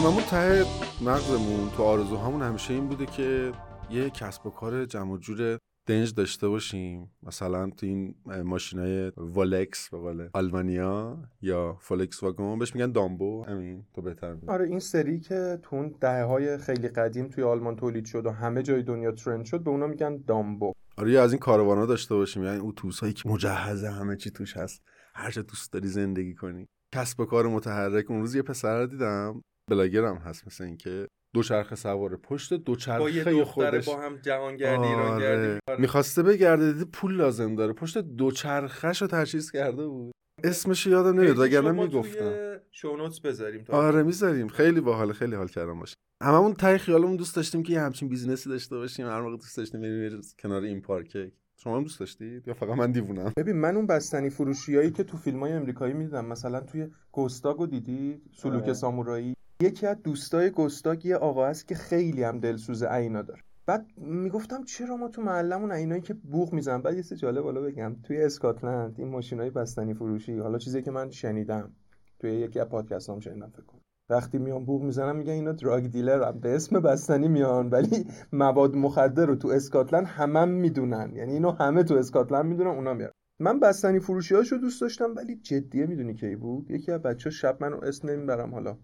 هممون ته مغزمون تو آرزوهامون همیشه این بوده که یه کسب و کار جمع جور دنج داشته باشیم. مثلا تو این ماشینای والکس به قول آلمانیا یا فولکس واگن بهش میگن دامبو. همین تو بهتر آره این سری که تو اون دهه های خیلی قدیم توی آلمان تولید شد و همه جای دنیا ترند شد به اونا میگن دامبو. آره از این کاروانا داشته باشیم. یعنی اتوبوسایی که مجهزه همه چی توش هست. هر چه دوست داری زندگی کنی. کسب و کار متحرک. اون روز یه پسر دیدم. بلاگرم هست مثل اینکه دوچرخه سواره پشت دوچرخه خودش. با هم جهانگردی آره. می‌خواسته بگرده دیده پول لازم داره. پشت دوچرخهشو تجهیز کرده بود. اسمش یادم نمیاد وگرنه می‌گفتم. شونوتس بذاریم آره می‌ذاریم. خیلی باحال خیلی حال کردم باشه. هممون تای خیالمون دوست داشتیم که یه همچین بیزینسی داشته باشیم. هر موقع دوست داشتیم بریم کنار این پارک. شما هم دوست داشتید؟ یا فقط من دیوونم؟ ببین من اون بستنی فروشیایی که تو فیلم های امریکایی می‌دیدم مثلا توی گستاگو دیدی سلوک آره. سامورایی؟ یکی از دوستای گستاگ یه آقا هست که خیلی هم دلسوز عینا داره. بعد می‌گفتم چرا ما تو محلمون عینایی که بوق می‌زنن؟ بعد یه سه جالب بالا بگم. توی اسکاتلند این ماشینای بستنی فروشی حالا چیزی که من شنیدم. توی یکی از پادکست هم شنیدم فکر کنم. وقتی میان بوق می‌زنن میگن اینا دراگ دیلر هم. به اسم بستنی میان ولی مواد مخدر رو تو اسکاتلند همه می‌دونن. یعنی اینو همه تو اسکاتلند می‌دونن اونا میارن من بستنی فروشی هاشو دوست داشتم ولی جدیه می‌دونی کی بود؟ یکی از بچه شب منو اسم نمی‌برم حالا.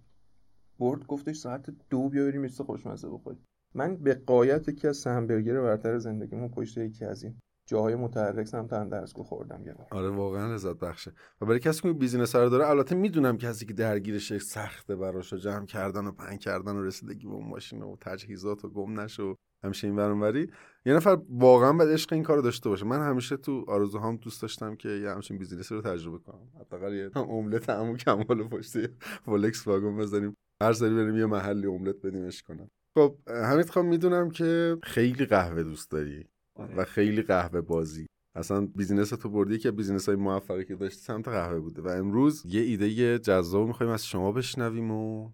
برد گفتش ساعت دو بیا بریم مثل خوشمزه بخوریم. من به قایت یکی از همبرگر برتر زندگیمون پشت یکی از این جاهای متحرک سمت اندرسکو خوردم یه بار آره واقعا لذت بخشه. و برای کسی که business رو داره البته می‌دونم کسی که درگیرش سخته براش جمع کردن و pack کردن و رسیدگی به اون ماشین و تجهیزات و گم و همیشه این وری. یه نفر واقعا باید عشق این کارو داشته باشه. من همیشه تو آرزوهام دوست داشتم که یه همچین business ی رو تجربه کنم. حداقل یه املت عمو کمال پشت فولکس واگن بزنیم. هر سری بریم یه محلی املت بدیمش کنم. خب حمید خان می‌دونم که خیلی قهوه دوست داری آره. و خیلی قهوه بازی. اصلا business تو بردی؟ که business های موفقی که داشتی سمت قهوه بوده. و امروز یه ایده جذاب می‌خوایم از شما بشنویم و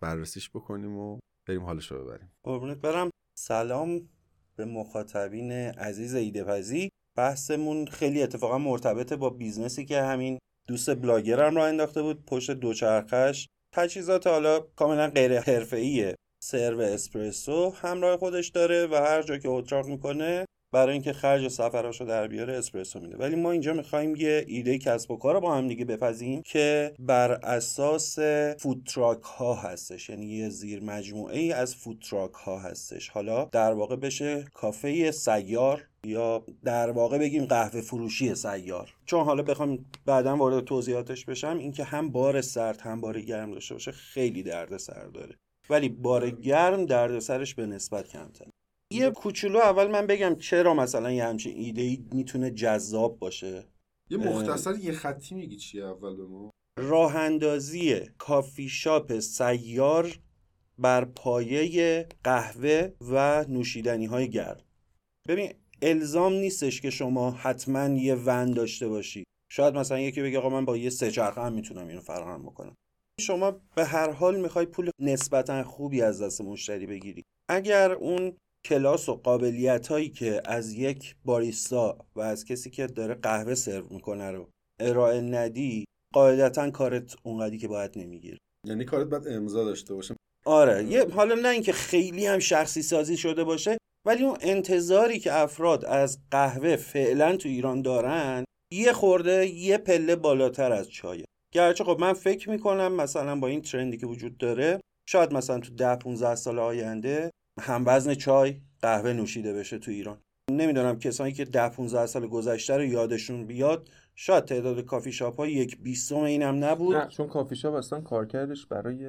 بررسیش بکنیم و بریم حالش رو ببریم. قربونت برم. سلام به مخاطبین عزیز ایده پزی. بحثمون خیلی اتفاقا مرتبطه با business ی که همین دوست بلاگرم را انداخته بود پشت دوچرخش تجهیزات حالا کاملا غیر حرفه‌ایه. سرو اسپرسو همراه خودش داره و هر جا که اتراق می‌کنه برای اینکه خرج سفراشو در بیاره اسپرسو میده. ولی ما اینجا می‌خوایم یه ایده کسب و کار رو با هم دیگه بپزیم که بر اساس food truck ها هستش. یعنی یه زیر مجموعه ای از food truck ها هستش. حالا در واقع بشه کافه سیار یا در واقع بگیم قهوه فروشی سیار. چون حالا بخوام بعدا وارد توضیحاتش بشم اینکه هم بار سرد هم بار گرم داشته باشه خیلی درد سر داره. ولی بار گرم درد سرش به نسبت کمتر یه کوچولو اول من بگم چرا مثلا یه همچین ایده ای می‌تونه جذاب باشه؟ یه مختصر یه خطی میگی چیه اول به ما؟ راه اندازی کافی شاپ سیار بر پایه قهوه و نوشیدنی های گرم. ببین الزام نیستش که شما حتما یه ون داشته باشی. شاید مثلا یکی بگه آقا من با یه سه چرخه هم می‌تونم اینو فراهم بکنم. شما به هر حال می‌خوای پول نسبتا خوبی از دست مشتری بگیری. اگر اون کلاس و قابلیت هایی که از یک باریستا و از کسی که داره قهوه سرو می‌کنه رو ارائه ندی قاعدتا کارت اونقدی که باید نمی‌گیره یعنی کارت باید امضا داشته باشه. آره یه حالا نه اینکه خیلی هم شخصی سازی شده باشه ولی اون انتظاری که افراد از قهوه فعلا تو ایران دارن یه خورده یه پله بالاتر از چایه. گرچه خب من فکر می‌کنم مثلا با این ترندی که وجود داره شاید مثلا تو ده 15 سال آینده هم وزن چای قهوه نوشیده بشه تو ایران. نمی‌دونم کسانی که ده 15 سال گذشته رو یادشون بیاد شاید تعداد کافی شاپ ها یک بیستم اینم نبود. نه چون کافی شاپ اصلا کارکردش برای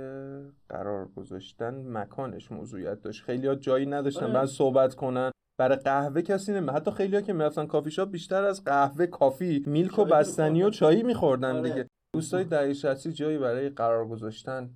قرار گذاشتن مکانش موضوعیت داشت. خیلی ها جایی نداشتن آره. بعد صحبت کنن. برای قهوه کسی نمی حتی خیلی‌ها که می‌رفتن کافی شاپ بیشتر از قهوه coffee milk و بستنی و چایی میخوردن آره. دیگه. دوستای دهه 60 جایی برای قرار گذاشتن.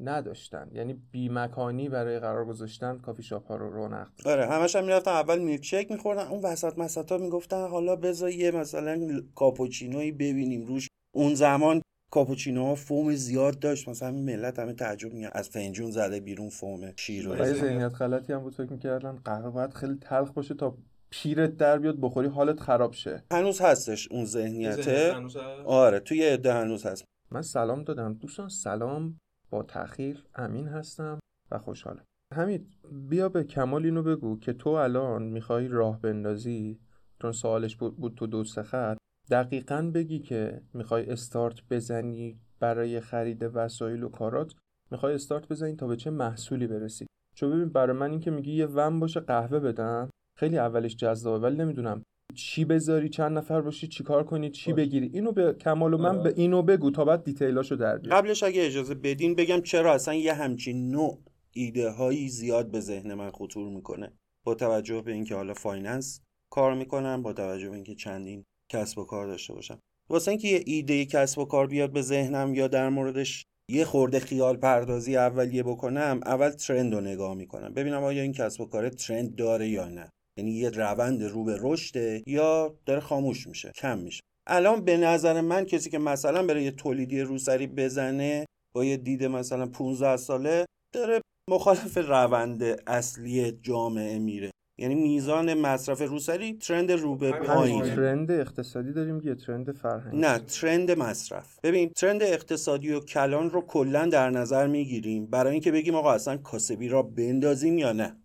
نداشتن. یعنی بیمکانی برای قرار گذاشتن کافی شاپ ها رو رونق داد. آره همش هم می‌رفتن اول milkshake میخوردن اون وسط مسطا می‌گفتن حالا بذار یه مثلا کاپوچینویی ببینیم روش. اون زمان کاپوچینو ها فوم زیاد داشت مثلا ملت همه تعجب میگن از فنجون زده بیرون فوم شیر و اینا. ذهنیت غلطی هم بود فکر می‌کردن قهوه باید خیلی تلخ باشه تا پیرت در بیاد بخوری حالت خراب شه. هنوز هستش اون ذهنیت ذهنیته هنوز هست؟ آره توی عده هنوز هست. من سلام دادم. دوستان سلام. تاخیر امین هستم و خوشحالم. حمید بیا به کمال اینو بگو که تو الان می‌خوای راه بندازی. چون سوالش بود, تو دو خط. دقیقا بگی که می‌خوای استارت بزنی برای خرید وسایل و کارات. می‌خوای استارت بزنی تا به چه محصولی برسی. چون ببین برای من این که میگی یه ون باشه قهوه بدم. خیلی اولش جذابه ولی نمی‌دونم چی بذاری چند نفر باشی چیکار کنی چی باش. بگیری. اینو به کمال و من آره. به اینو بگو تا بعد detail اشو در بیار قبلش اگه اجازه بدین بگم چرا اصلا یه همچین نوع ایده هایی زیاد به ذهن من خطور می‌کنه. با توجه به اینکه حالا finance کار می‌کنم با توجه به اینکه چندین کسب و کار داشته باشم. واسه اینکه یه ایده کسب و کار بیاد به ذهنم یا در موردش یه خورده خیال پردازی اولیه بکنم اول ترند رو نگاه می‌کنم. ببینم آیا این کسب و کار ترند داره یا نه. یعنی یه روند رو به رشده یا داره خاموش میشه کم میشه. الان به نظر من کسی که مثلا بره یه تولیدی روسری بزنه با یه دید مثلا 15 ساله داره مخالف روند اصلی جامعه میره. یعنی میزان مصرف روسری ترند رو به پایین. ترند اقتصادی داریم یه ترند فرهنگی نه ترند مصرف. ببین ترند اقتصادی و کلان رو کلا در نظر می‌گیریم. برای اینکه بگیم آقا اصلا کاسبی را بندازیم یا نه.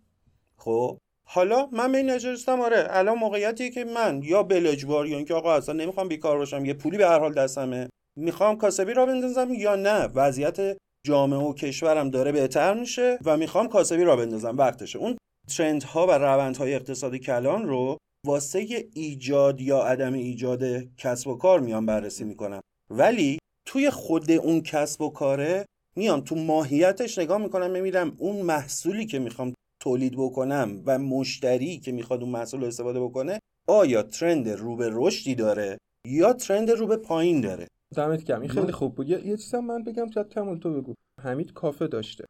خب؟ حالا من این نشستم آره الان موقعیتیه که من یا بلجوار یا اینکه آقا اصلا نمی‌خوام بیکار باشم یه پولی به هر حال دستمه می‌خوام کاسبی را بندازم یا نه؟ وضعیت جامعه و کشورم داره بهتر میشه و می‌خوام کاسبی را بندازم وقتشه. اون ترند ها و روند های اقتصادی کلان رو واسه ایجاد یا عدم ایجاد کسب و کار میان بررسی می‌کنم. ولی توی خود اون کسب و کاره میام تو ماهیتش نگاه می‌کنم می‌بینم اون محصولی که می‌خوام تولید بکنم و مشتری که می‌خواد اون محصول رو استفاده بکنه آیا ترند رو به رشدی داره یا ترند رو به پایین داره؟ دمت کم این خیلی خوب بود. یه, چیزم من بگم شاید کمال تو بگو. حمید کافه داشته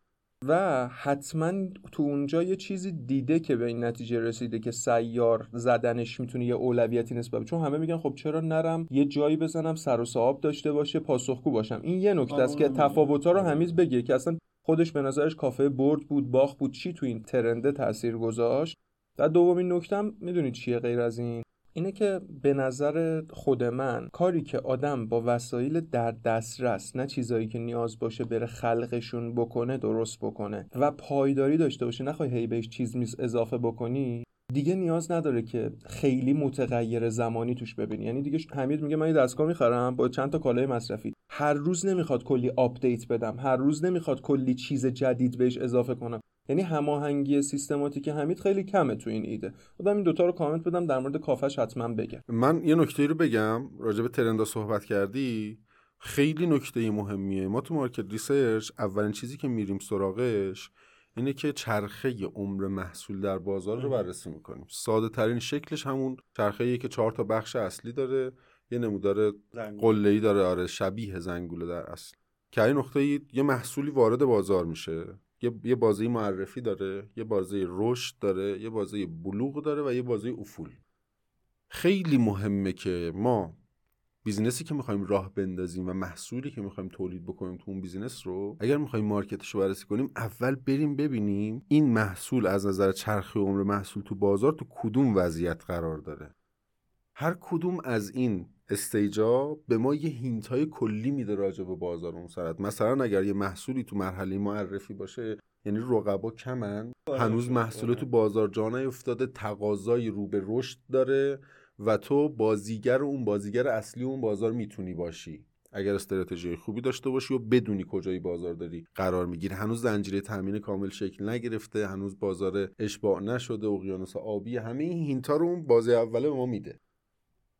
و حتما تو اونجا یه چیزی دیده که به این نتیجه رسیده که سیار زدنش می‌تونه یه اولویتی نسبت به- چون همه میگن خب چرا نرم؟ یه جایی بزنم سر و صاحب داشته باشه پاسخگو باشم. این یه نکته است که. تفاوت‌ها رو حمید بگه که اصلا خودش به نظرش کافه برد بود باخ بود چی تو این ترنده تاثیر گذاشت؟ و دومین نکتم می‌دونید چیه غیر از این؟ اینه که به نظر خود من کاری که آدم با وسایل در دسترس نه چیزایی که نیاز باشه بره خلقشون بکنه درست بکنه و پایداری داشته باشه نخوای هی بهش چیز میز اضافه بکنی؟ دیگه نیاز نداره که خیلی متغیر زمانی توش ببینی. یعنی دیگه حمید میگه من یه دستگاه می‌خرم با چند تا کالای مصرفی. هر روز نمی‌خواد کلی update بدم. هر روز نمی‌خواد کلی چیز جدید بهش اضافه کنم. یعنی هماهنگی سیستماتیک حمید خیلی کمه تو این ایده. بودم این دوتا رو کامنت بدم در مورد کافش حتما بگم. من یه نکته رو بگم. راجع به trend ا صحبت کردی. خیلی نکته مهمیه. ما تو market research اولین چیزی که میریم سراغش اینه که چرخه عمر محصول در بازار رو بررسی می‌کنیم. ساده ترین شکلش همون چرخه که چهار تا بخش اصلی داره یه نمودار قله ای داره آره شبیه زنگوله در اصل. که این نقطه یه محصولی وارد بازار میشه یه یه بازه معرفی داره یه بازه رشد داره یه بازه بلوغ داره و یه بازه افول. خیلی مهمه که ما business ی که می‌خوایم راه بندازیم و محصولی که می‌خوایم تولید بکنیم تو اون business رو اگر می‌خوایم market ش رو بررسی کنیم اول بریم ببینیم این محصول از نظر چرخه عمر محصول تو بازار تو کدوم وضعیت قرار داره. هر کدوم از این استیجا به ما یه هینت های کلی میده راجع به بازار اون سرعت. مثلا اگر یه محصولی تو مرحله معرفی باشه یعنی رقبا کمن هنوز محصول تو بازار جا نیفتاده تقاضای رو به رشد داره. و تو بازیگر اون بازیگر اصلی اون بازار می‌تونی باشی. اگر استراتژی خوبی داشته باشی و بدونی کجای بازار داری قرار می‌گیری. هنوز زنجیره تامین کامل شکل نگرفته هنوز بازار اشباع نشده اقیانوس آبی همه این هینتا رو اون بازی اوله به ما میده.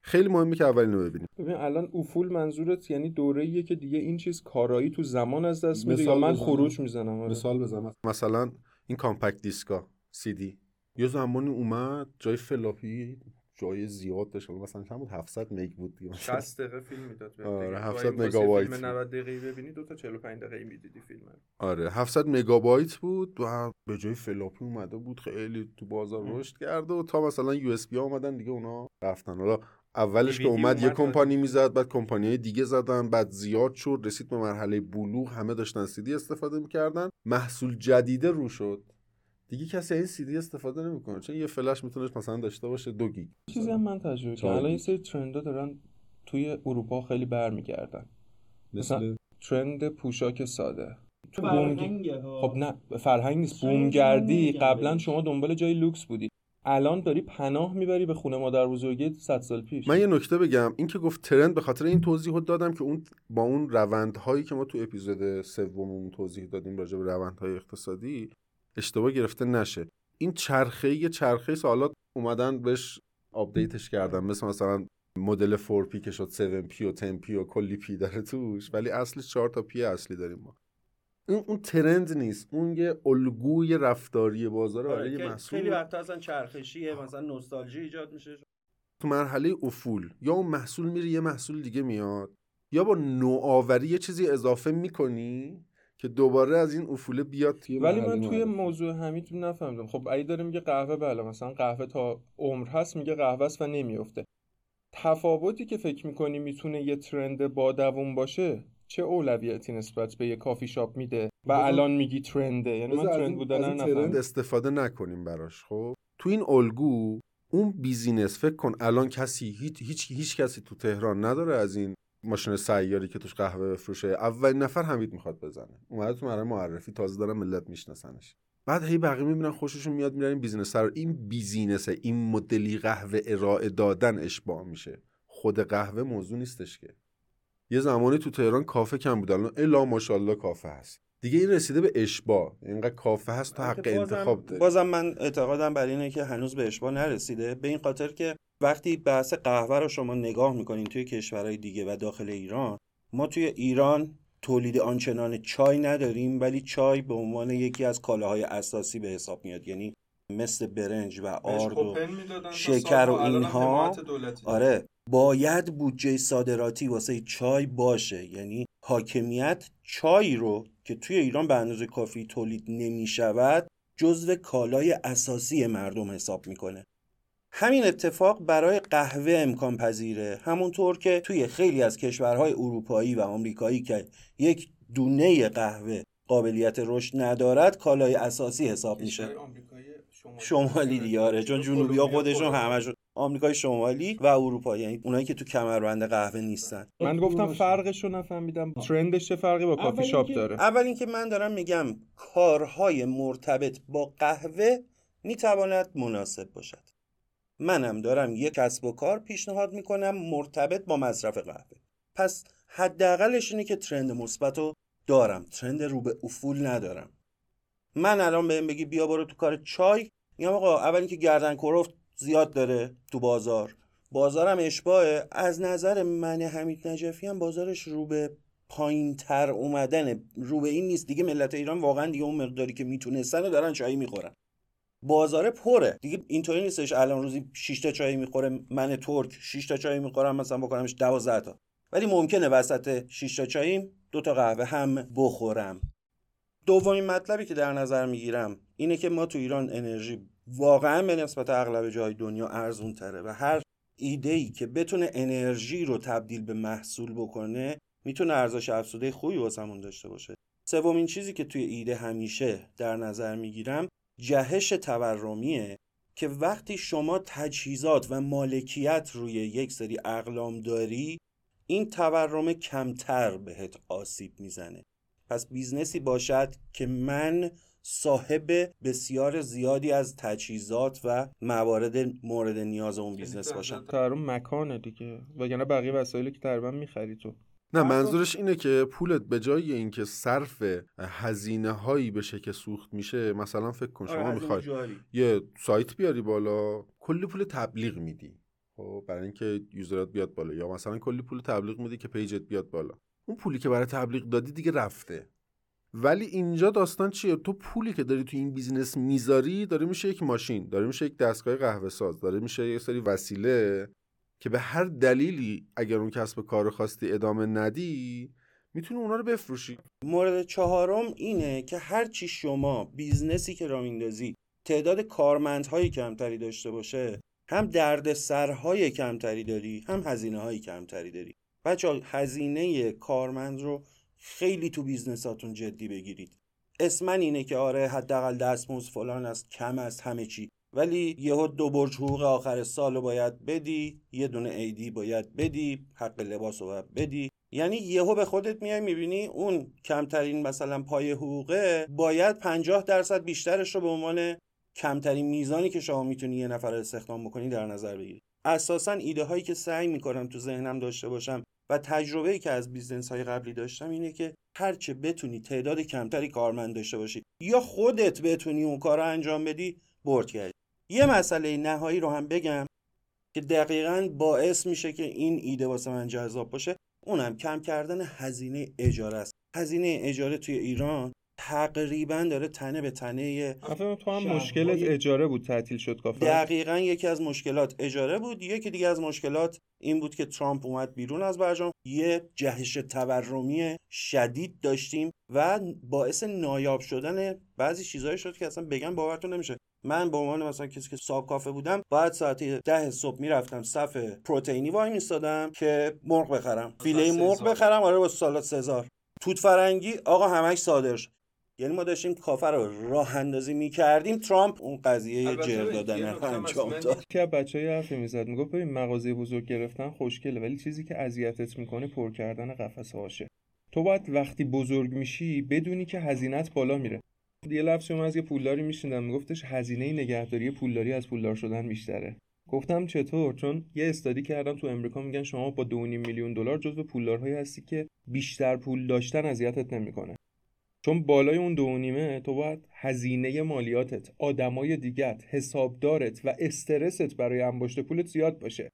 خیلی مهمه که اول اینو ببینیم. ببین الان افول منظورت یعنی دوره‌ایه که دیگه این چیز کارایی تو زمان از دست میده یا مثال من بزنم. خروج می‌زنم؟ آره. مثال بزنم. مثلا این compact disc ا سی دی یه زمانی اومد جای فلاپی جای زیاد داشت. مثلا چند بود 700 مگ بود دیگه. 60 دقیقه فیلم می‌داد آره 700 مگابایت فیلم 90 دقیقه ببینی دو تا 45 دقیقه می‌دیدی فیلم آره 700 مگابایت بود. و به جای فلاپی اومده بود خیلی تو بازار رشد کرده و تا مثلا USB اومدن دیگه اونا رفتن. حالا اولش که اومد یه کمپانی می‌زد بعد کمپانی دیگه زدن بعد زیاد شد رسید به مرحله بلوغ همه داشتن سیدی استفاده می‌کردن. محصول جدیده رو شد. دیگه کسی این سی دی استفاده نمی‌کنه چون یه فلش می‌تونه مثلا داشته باشه دو گیگ. چیزی هم من تجربه کردم. الان این سری trend ا دارن توی اروپا خیلی برمیگردن. مثلا trend پوشاک ساده. تو خب نه فرهنگ نیست. بومگردی قبلا شما دنبال جای لوکس بودی. الان داری پناه می‌بری به خونه مادر بزرگی 100 سال پیش. من یه نکته بگم. این که گفت trend به خاطر این توضیح دادم که اون با اون روندهایی که ما تو اپیزود سوممون توضیح دادیم راجع به روندهای اقتصادی اشتباه گرفته نشه. این چرخه یه چرخه سالات اومدن بهش update ش کردن. مثل مثلا مدل 4 که شد 7 P و 10 P و کلی P داره توش. ولی اصلش 4 تا P اصلی داریم ما. اون اون trend نیست. اون یه الگوی رفتاری بازار آره یه محصول. خیلی وقتا اصلا چرخشیه. مثلا نوستالژی ایجاد میشه. تو مرحله افول. یا اون محصول میره یه محصول دیگه میاد. یا با نوآوری یه چیزی اضافه می‌کنی. که دوباره از این افوله بیاد توی ولی من توی موضوع حمید نفهمیدم. خب ای داره میگه قهوه بله مثلا قهوه تا عمر هست میگه قهوه است و نمیفته. تفاوتی که فکر می‌کنی می‌تونه یه ترند با دووم باشه چه اولویتی نسبت به یه کافی شاپ میده و الان میگی ترنده؟ یعنی من ترند بودن ترند استفاده نکنیم براش خب؟ تو این الگو اون business فکر کن الان کسی هیچ هیچ هیچ کسی تو تهران نداره از این ماشین سیاری که توش قهوه بفروشه. اولین نفر حمید می‌خواد بزنه. اومده تو مرحله معرفی تازه دارن ملت میشناسنش. بعد هی بقیه می‌بینن خوششون میاد میرن این business رو. این business ه این مدلی قهوه ارائه دادن اشباع میشه. خود قهوه موضوع نیستش که. یه زمانی تو تهران کافه کم بود الان الا ماشاءالله کافه هست. دیگه این رسیده به اشباع. اینقدر کافه هست تا حق انتخاب داره بازم من اعتقادم بر اینه که هنوز به اشباع نرسیده. به این خاطر که وقتی بحث قهوه رو شما نگاه می‌کنین توی کشورهای دیگه و داخل ایران ما توی ایران تولید آنچنان چای نداریم ولی چای به عنوان یکی از کالاهای اساسی به حساب میاد. یعنی مثل برنج و آرد و شکر و اینها. آره باید بودجه صادراتی واسه چای باشه. یعنی حاکمیت چای رو که توی ایران به اندازه کافی تولید نمی شود جزو کالای اساسی مردم حساب می‌کنه. همین اتفاق برای قهوه امکان پذیره. همونطور که توی خیلی از کشورهای اروپایی و آمریکایی که یک دونه قهوه قابلیت رشد ندارد کالای اساسی حساب میشه. شمالی دیاره چون جنوبی ها خودشون همشون آمریکای شمالی و اروپا یعنی اونایی که تو کمربند قهوه نیستن. من گفتم فرقش رو نفهمیدم. ترندش چه فرقی با کافی شاپ داره؟ اول اینکه من دارم میگم کارهای مرتبط با قهوه می‌تواند مناسب باشد. منم دارم یک کسب و کار پیشنهاد می‌کنم مرتبط با مصرف قهوه. پس حداقلش اینه که ترند مثبت رو دارم. ترند رو به افول ندارم. من الان بهم بگی بیا برو تو کار چای. میگم آقا اول اینکه گردن کروفت زیاد داره تو بازار. بازارم اشباهه. از نظر من حمید نجفی هم بازارش رو به پایین تر اومدنه. رو به این نیست. دیگه ملت ایران واقعا دیگه اون مقداری که می‌تونستن دارن چای می‌خورن. بازار پره. دیگه اینطوری نیستش الان روزی 6 تا چای می‌خوره من ترک 6 تا چای می‌خورم مثلا بکنمش 12 تا. ولی ممکنه وسط 6 تا چاییم دو تا قهوه هم بخورم. دومین مطلبی که در نظر می‌گیرم اینه که ما تو ایران انرژی واقعا به نسبت اغلب جای دنیا ارزون تره و هر ایده ای که بتونه انرژی رو تبدیل به محصول بکنه می‌تونه ارزش افزوده خوبی واسمون داشته باشه. سومین چیزی که توی ایده همیشه در نظر می‌گیرم جهش تورمیه که وقتی شما تجهیزات و مالکیت روی یک سری اقلام داری این تورم کمتر بهت آسیب می‌زنه. پس business ی باشد که من صاحب بسیار زیادی از تجهیزات و موارد مورد نیاز اون business باشم. تورم مکانه دیگه. وگرنه بقیه وسایلی که تقریبا می‌خری تو. نه منظورش اینه که پولت به جای اینکه صرف هزینه هایی بشه که سوخت میشه مثلا فکر کن شما آره، می‌خوای یه سایت بیاری بالا کلی پول تبلیغ میدی. خب برای اینکه user ات بیاد بالا یا مثلا کلی پول تبلیغ میدی که page ت بیاد بالا. اون پولی که برای تبلیغ دادی دیگه رفته. ولی اینجا داستان چیه؟ تو پولی که داری تو این business می‌ذاری داره میشه یک ماشین داره میشه یک دستگاه قهوه ساز داره میشه یک سری وسیله. که به هر دلیلی اگر اون کسب کار خواستی ادامه ندی می‌تونی اونا رو بفروشی. مورد چهارم اینه که هرچی شما business ی که را میندازی تعداد کارمندهای کمتری داشته باشه هم درد سرهای کمتری داری هم هزینه های کمتری داری. بچه هزینه کارمند رو خیلی تو business اتون جدی بگیرید. اسماً اینه که آره حداقل دستمزد فلان است کم است همه چی. ولی یهو دو برج حقوق آخر سال رو باید بدی یه دونه عیدی باید بدی حق لباس رو باید بدی. یعنی یهو به خودت میای می‌بینی اون کمترین مثلا پایه حقوقه باید 50 درصد بیشترش رو به عنوان کمترین میزانی که شما می‌تونی یه نفر استخدام بکنی در نظر بگیری. اساسا ایده هایی که سعی می‌کنم تو ذهنم داشته باشم و تجربه ای که از business های قبلی داشتم اینه که هرچه بتونی تعداد کمتری کارمند داشته باشی یا خودت بتونی اون کار رو انجام بدی برد کردی. یه مسئله نهایی رو هم بگم که دقیقا باعث میشه که این ایده واسه من جذاب باشه. اونم کم کردن هزینه اجاره است. هزینه اجاره توی ایران تقریبا داره تنه به تنه تو هم مشکلت اجاره بود تعطیل شد کافه. دقیقا یکی از مشکلات اجاره بود. یکی دیگه از مشکلات این بود که ترامپ اومد بیرون از برجام. یه جهش تورمی شدید داشتیم و باعث نایاب شدن بعضی چیزهایی شد که اصلا بگم باورتون نمیشه. من به عنوان مثلا کسی که صاحب کافه بودم بعد ساعت ده صبح می‌رفتم صف پروتئینی وای میستادم که مرغ بخرم. فیله مرغ بخرم آره با سالات سزار توت فرنگی آقا همش صادر شد. یعنی ما داشتیم کافه رو راه اندازی می‌کردیم. ترامپ اون قضیه جر دادن رو انجام داد. که بچه های حرفی می‌زد. می‌گفت ببین مغازه بزرگ گرفتن خوشگله ولی چیزی که اذیتت می‌کنه پر کردن قفسه هاشه تو باید وقتی بزرگ میشی بدونی که هزینت بالا میره. یه لفظ شما از یه پولداری میشنیدم میگفتش هزینه نگهداری پولداری از پولدار شدن بیشتره. گفتم چطور؟ چون یه استادی کردم تو امریکا میگن شما با 2.5 میلیون دلار جزو پولدارهایی هستی که بیشتر پول داشتن اذیتت نمی‌کنه. چون بالای اون دو نیمه تو باید هزینه مالیاتت آدمای دیگت حسابدارت و استرست برای انباشت پولت زیاد باشه.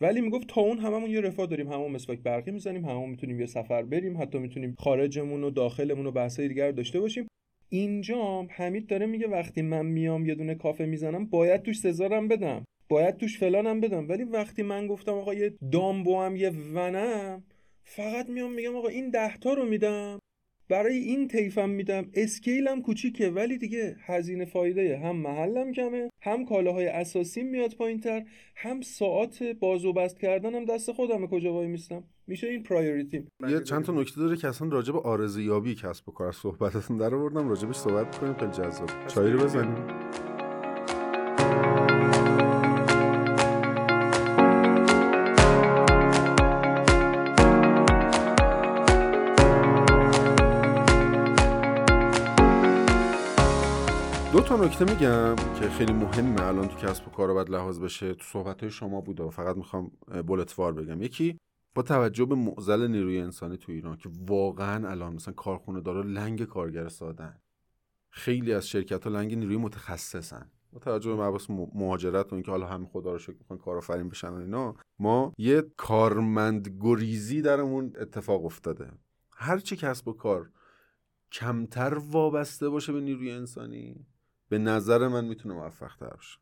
ولی می‌گفت تا اون هممون یه رفاه داریم همون مسواک برقی می‌زنیم همون می‌تونیم یه سفر بریم حتی می‌تونیم خارجمون و داخلمون و بحثای دیگر داشته باشیم. اینجا حمید داره میگه وقتی من میام یه دونه کافه می‌زنم باید توش سزارم بدم. باید توش فلانم بدم. ولی وقتی من گفتم آقا یه دامبو هم یه ونم فقط میام میگم آقا این دهتا رو میدم. برای این تیفم میدم. اسکیلم کوچیکه ولی دیگه هزینه فایده. هم محلم کمه هم کالاهای اساسی میاد پایینتر هم ساعت باز و بست کردنم دست خودمه کجا وای میستم میشه این پرایوریتی یه چند تا نکته داره که اصلا راجع به آرزویابی کسب و کار صحبتتون در آوردم راجبش صحبت کنیم خیلی جذاب. چایی رو بزنیم. دو تا نکته میگم که خیلی مهمه الان تو کسب و کار باید لحاظ بشه. تو صحبت های شما بوده و فقط می‌خوام بولتوار بگم. یکی با توجه به معضل نیروی انسانی تو ایران که واقعا الان مثلا کارخونه داره لنگ کارگر سادن خیلی از شرکت ها لنگ نیروی متخصصن با توجه به مباحث مهاجرت و اینکه حالا همه خدا رو شکر می‌خوان کارآفرین بشن و اینا ما یه کارمند گریزی درمون اتفاق افتاده. هر چی کسب و کار کمتر وابسته باشه به نیروی انسانی به نظر من می‌تونه موفق تر باشه.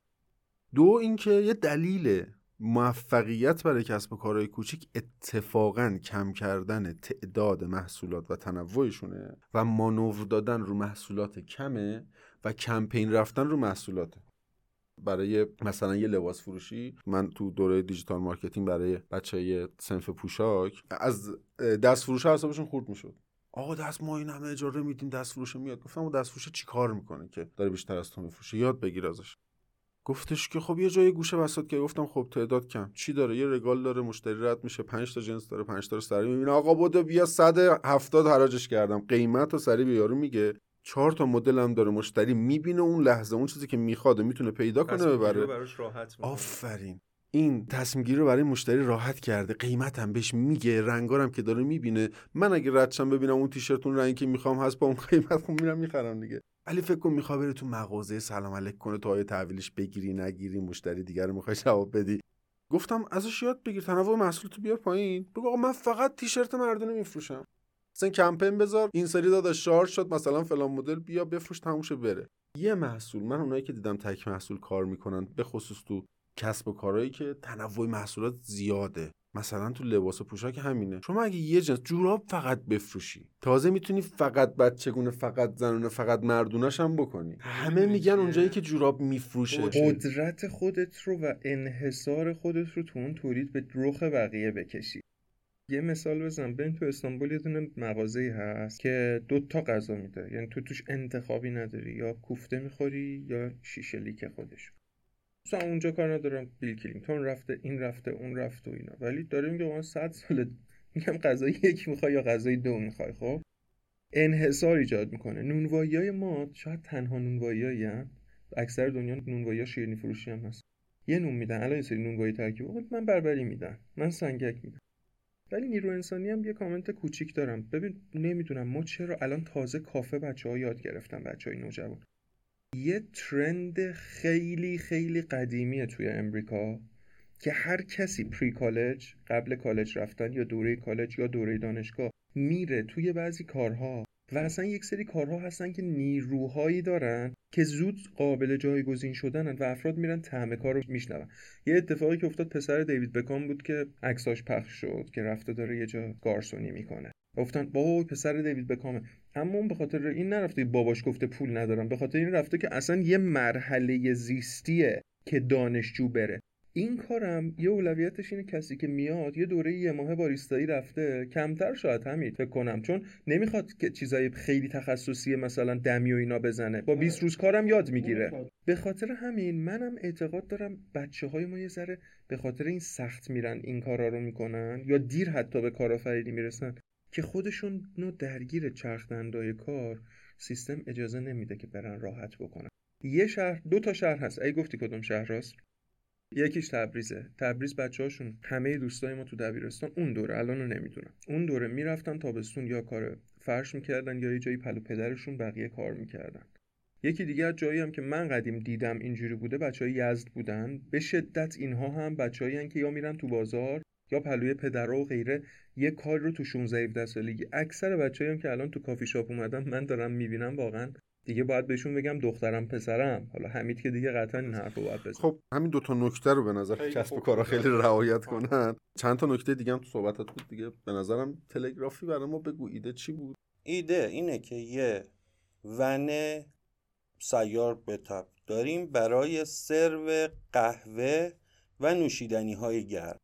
دو اینکه یه دلیل موفقیت برای کسب و کارهای کوچیک اتفاقا کم کردن تعداد محصولات و تنوعشونه و مانور دادن رو محصولات کمه و کمپین رفتن رو محصولات برای مثلا یه لباس فروشی من تو دوره digital marketing برای بچه صنف پوشاک از دست فروش حسابشون خورد می‌شد. آقا دست ما این همه اجاره میدیم دست فروشه میاد. گفتم دست فروشه چی کار می‌کنه که داره بیشتر از تو میفروشه یاد بگیر ازش. گفتش که خب یه جای گوشه وسط که گفتم خب تعداد کم. چی داره؟ یه رگال داره مشتری رد میشه 5 تا جنس داره 5 تا رو سری می‌بینه. آقا بودو بیا 170 حراجش کردم. قیمت رو سری به یارو میگه. چهار تا مدل هم داره. مشتری می‌بینه اون لحظه اون چیزی که می‌خواد می‌تونه پیدا کنه ببره. آفرین. این تصمیم گیری رو برای مشتری راحت کرده. قیمت هم بهش میگه. رنگارم که داره می‌بینه. من اگه ردشم ببینم اون تیشرت اون رنگی که می‌خوام هست با اون قیمت خب میرم می‌خرم دیگه. ولی فکر کن می‌خوای بری تو مغازه سلام علیک کنه تو آیه تحویلش بگیری نگیری مشتری دیگر رو می‌خوای جواب بدی. گفتم ازش یاد بگیر تنوع محصول تو بیار پایین. بگو آقا من فقط تیشرت مردونه میفروشم. مثلا کمپین بذار این سری داداش شارژ شد مثلا فلان مدل بیا بفروش تموم بره. یه محصول من اونایی که دیدم تک محصول کار می‌کنن به خصوص تو کسب و کارهایی که تنوع محصولات زیاده. مثلا تو لباس و پوشاک همینه. شما اگه یه جنس جوراب فقط بفروشی تازه می‌تونی فقط بچگونه فقط زنونه فقط مردونش هم بکنی. همه میگن اونجایی که جوراب میفروشه. قدرت خودت رو و انحصار خودت رو تو اون تولید به رخ بقیه بکشی. یه مثال بزنم. ببین تو استانبول یه دونه مغازه هست که دو تا غذا میده. یعنی تو توش انتخابی نداری. یا کوفته می‌خوری یا شیشه لیک خودش. مثلا اونجا کار ندارم. بیل کلینتون رفته این رفته اون رفته و اینا. ولی داره میگه من 100 ساله. میگم غذای یک می‌خوای یا غذای دو می‌خوای خب؟ انحصار ایجاد می‌کنه. نونوایی های ما شاید تنها نونوایی هم اکثر دنیا نونوایی شیرینی فروشی هم هست. یه نون میدن. الان این سری نونوایی ترکیب. من بربری میدم. من سنگک میدم. ولی نیرو انسانی هم یه کامنت کوچیک دارم. ببین نمی‌دونم ما چرا الان تازه کافه بچه ها یاد گرفتن بچه های نوجوان. یه ترند خیلی خیلی قدیمیه توی امریکا که هر کسی پری کالج قبل کالج رفتن یا دوره کالج یا دوره دانشگاه میره توی بعضی کارها و اصلا یک سری کارها هستن که نیروهایی دارن که زود قابل جایگزین شدنن و افراد میرن طعم کار رو میشنون. یه اتفاقی که افتاد پسر دیوید بکام بود که عکساش پخش شد که رفته داره یه جا گارسونی می‌کنه. گفتن بابا پسر دیوید بکامه. اما اون به خاطر این نرفته باباش گفته پول ندارم به خاطر این رفته که اصلا یه مرحله زیستیه که دانشجو بره. این کارم یه اولویتش اینه کسی که میاد یه دوره یه ماه باریستایی رفته کمتر شاید همین فکر کنم. چون نمی‌خواد که چیزای خیلی تخصصی مثلا دمی و اینا بزنه. با 20 روز کارم یاد می‌گیره. به خاطر همین منم اعتقاد دارم بچه های ما یه ذره به خاطر این سخت میرن این کارا رو می‌کنن یا دیر حتی به کارآفرینی می‌رسن. که خودشون نو درگیر چرخدندای کار سیستم اجازه نمیده که برن راحت بکنن. یه شهر دو تا شهر هست. ای گفتی کدوم شهر راست؟ یکیش تبریزه. تبریز بچه هاشون همه دوستای ما تو دبیرستان اون دوره الان رو نمی‌دونم. اون دوره می‌رفتن تابستون یا کار فرش می‌کردن یا یه جایی پلو پدرشون بقیه کار می‌کردن. یکی دیگه از جایی هم که من قدیم دیدم اینجوری بوده بچه های یزد بودن. به شدت اینها هم بچه‌ای که یا میرن تو بازار یا پلوی پدر و غیره یه کار رو تو 16 17 سالگی اکثر بچه‌ای هم که الان تو کافی شاپ اومدن من دارم می‌بینم واقعا دیگه باید بهشون بگم دخترم پسرم. حالا حمید که دیگه قطعا این حرف رو باید بزن خب همین دو تا نکته رو به نظر کسب و کارا خیلی رعایت کنن. چند تا نکته دیگه هم تو صحبتات بود دیگه. به نظرم تلگرافی برای ما بگو. ایده چی بود؟ ایده اینه که یه ون سیار بتاب داریم برای سرو قهوه و نوشیدنی های گرم.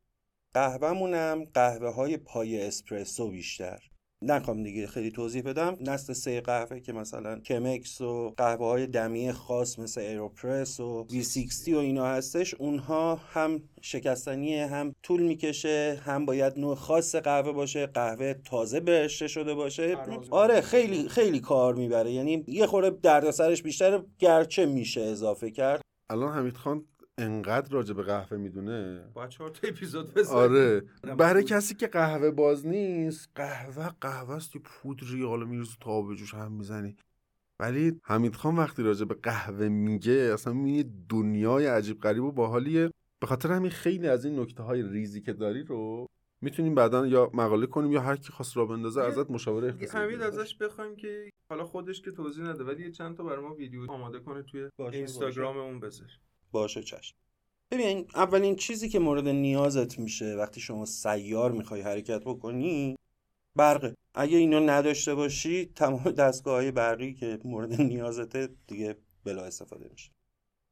قهوهمونم قهوه های پای اسپرسو بیشتر. نخوام دیگه خیلی توضیح بدم. نسل سه قهوه که مثلا کمکس و قهوه های دمی خاص مثل ایروپرس و وی 60 و اینا هستش اونها هم شکستنیه هم طول می‌کشه هم باید نوع خاص قهوه باشه قهوه تازه برشته شده باشه. آره خیلی خیلی کار می‌بره. یعنی یه خورده دردسرش بیشتر گرچه میشه اضافه کرد. الان حمید خان انقدر راجع به قهوه می‌دونه؟ با چهار تا اپیزود بزن آره. برای کسی که قهوه باز نیست قهوه قهوه است یه پودری حالا میرز تا به جوش هم می‌زنی. ولی حمید خان وقتی راجع به قهوه میگه اصلا می دنیای عجیب غریب و باحالیه. به خاطر همین خیلی از این نکته های ریزی که داری رو می‌تونیم بعدا یا مقاله کنیم یا هر کی خواست را بندازه ازت مشاوره اختصاصی حمید ازش بخوایم که حالا خودش که توضیح نده ولی چند تا برای ما ویدیو آماده کنه توی اینستاگراممون بذار باشه چشم. ببین اولین چیزی که مورد نیازت میشه وقتی شما سیار می‌خوای حرکت بکنی برقه. اگه اینو نداشته باشی تمام دستگاه های برقی که مورد نیازته دیگه بلا استفاده میشه.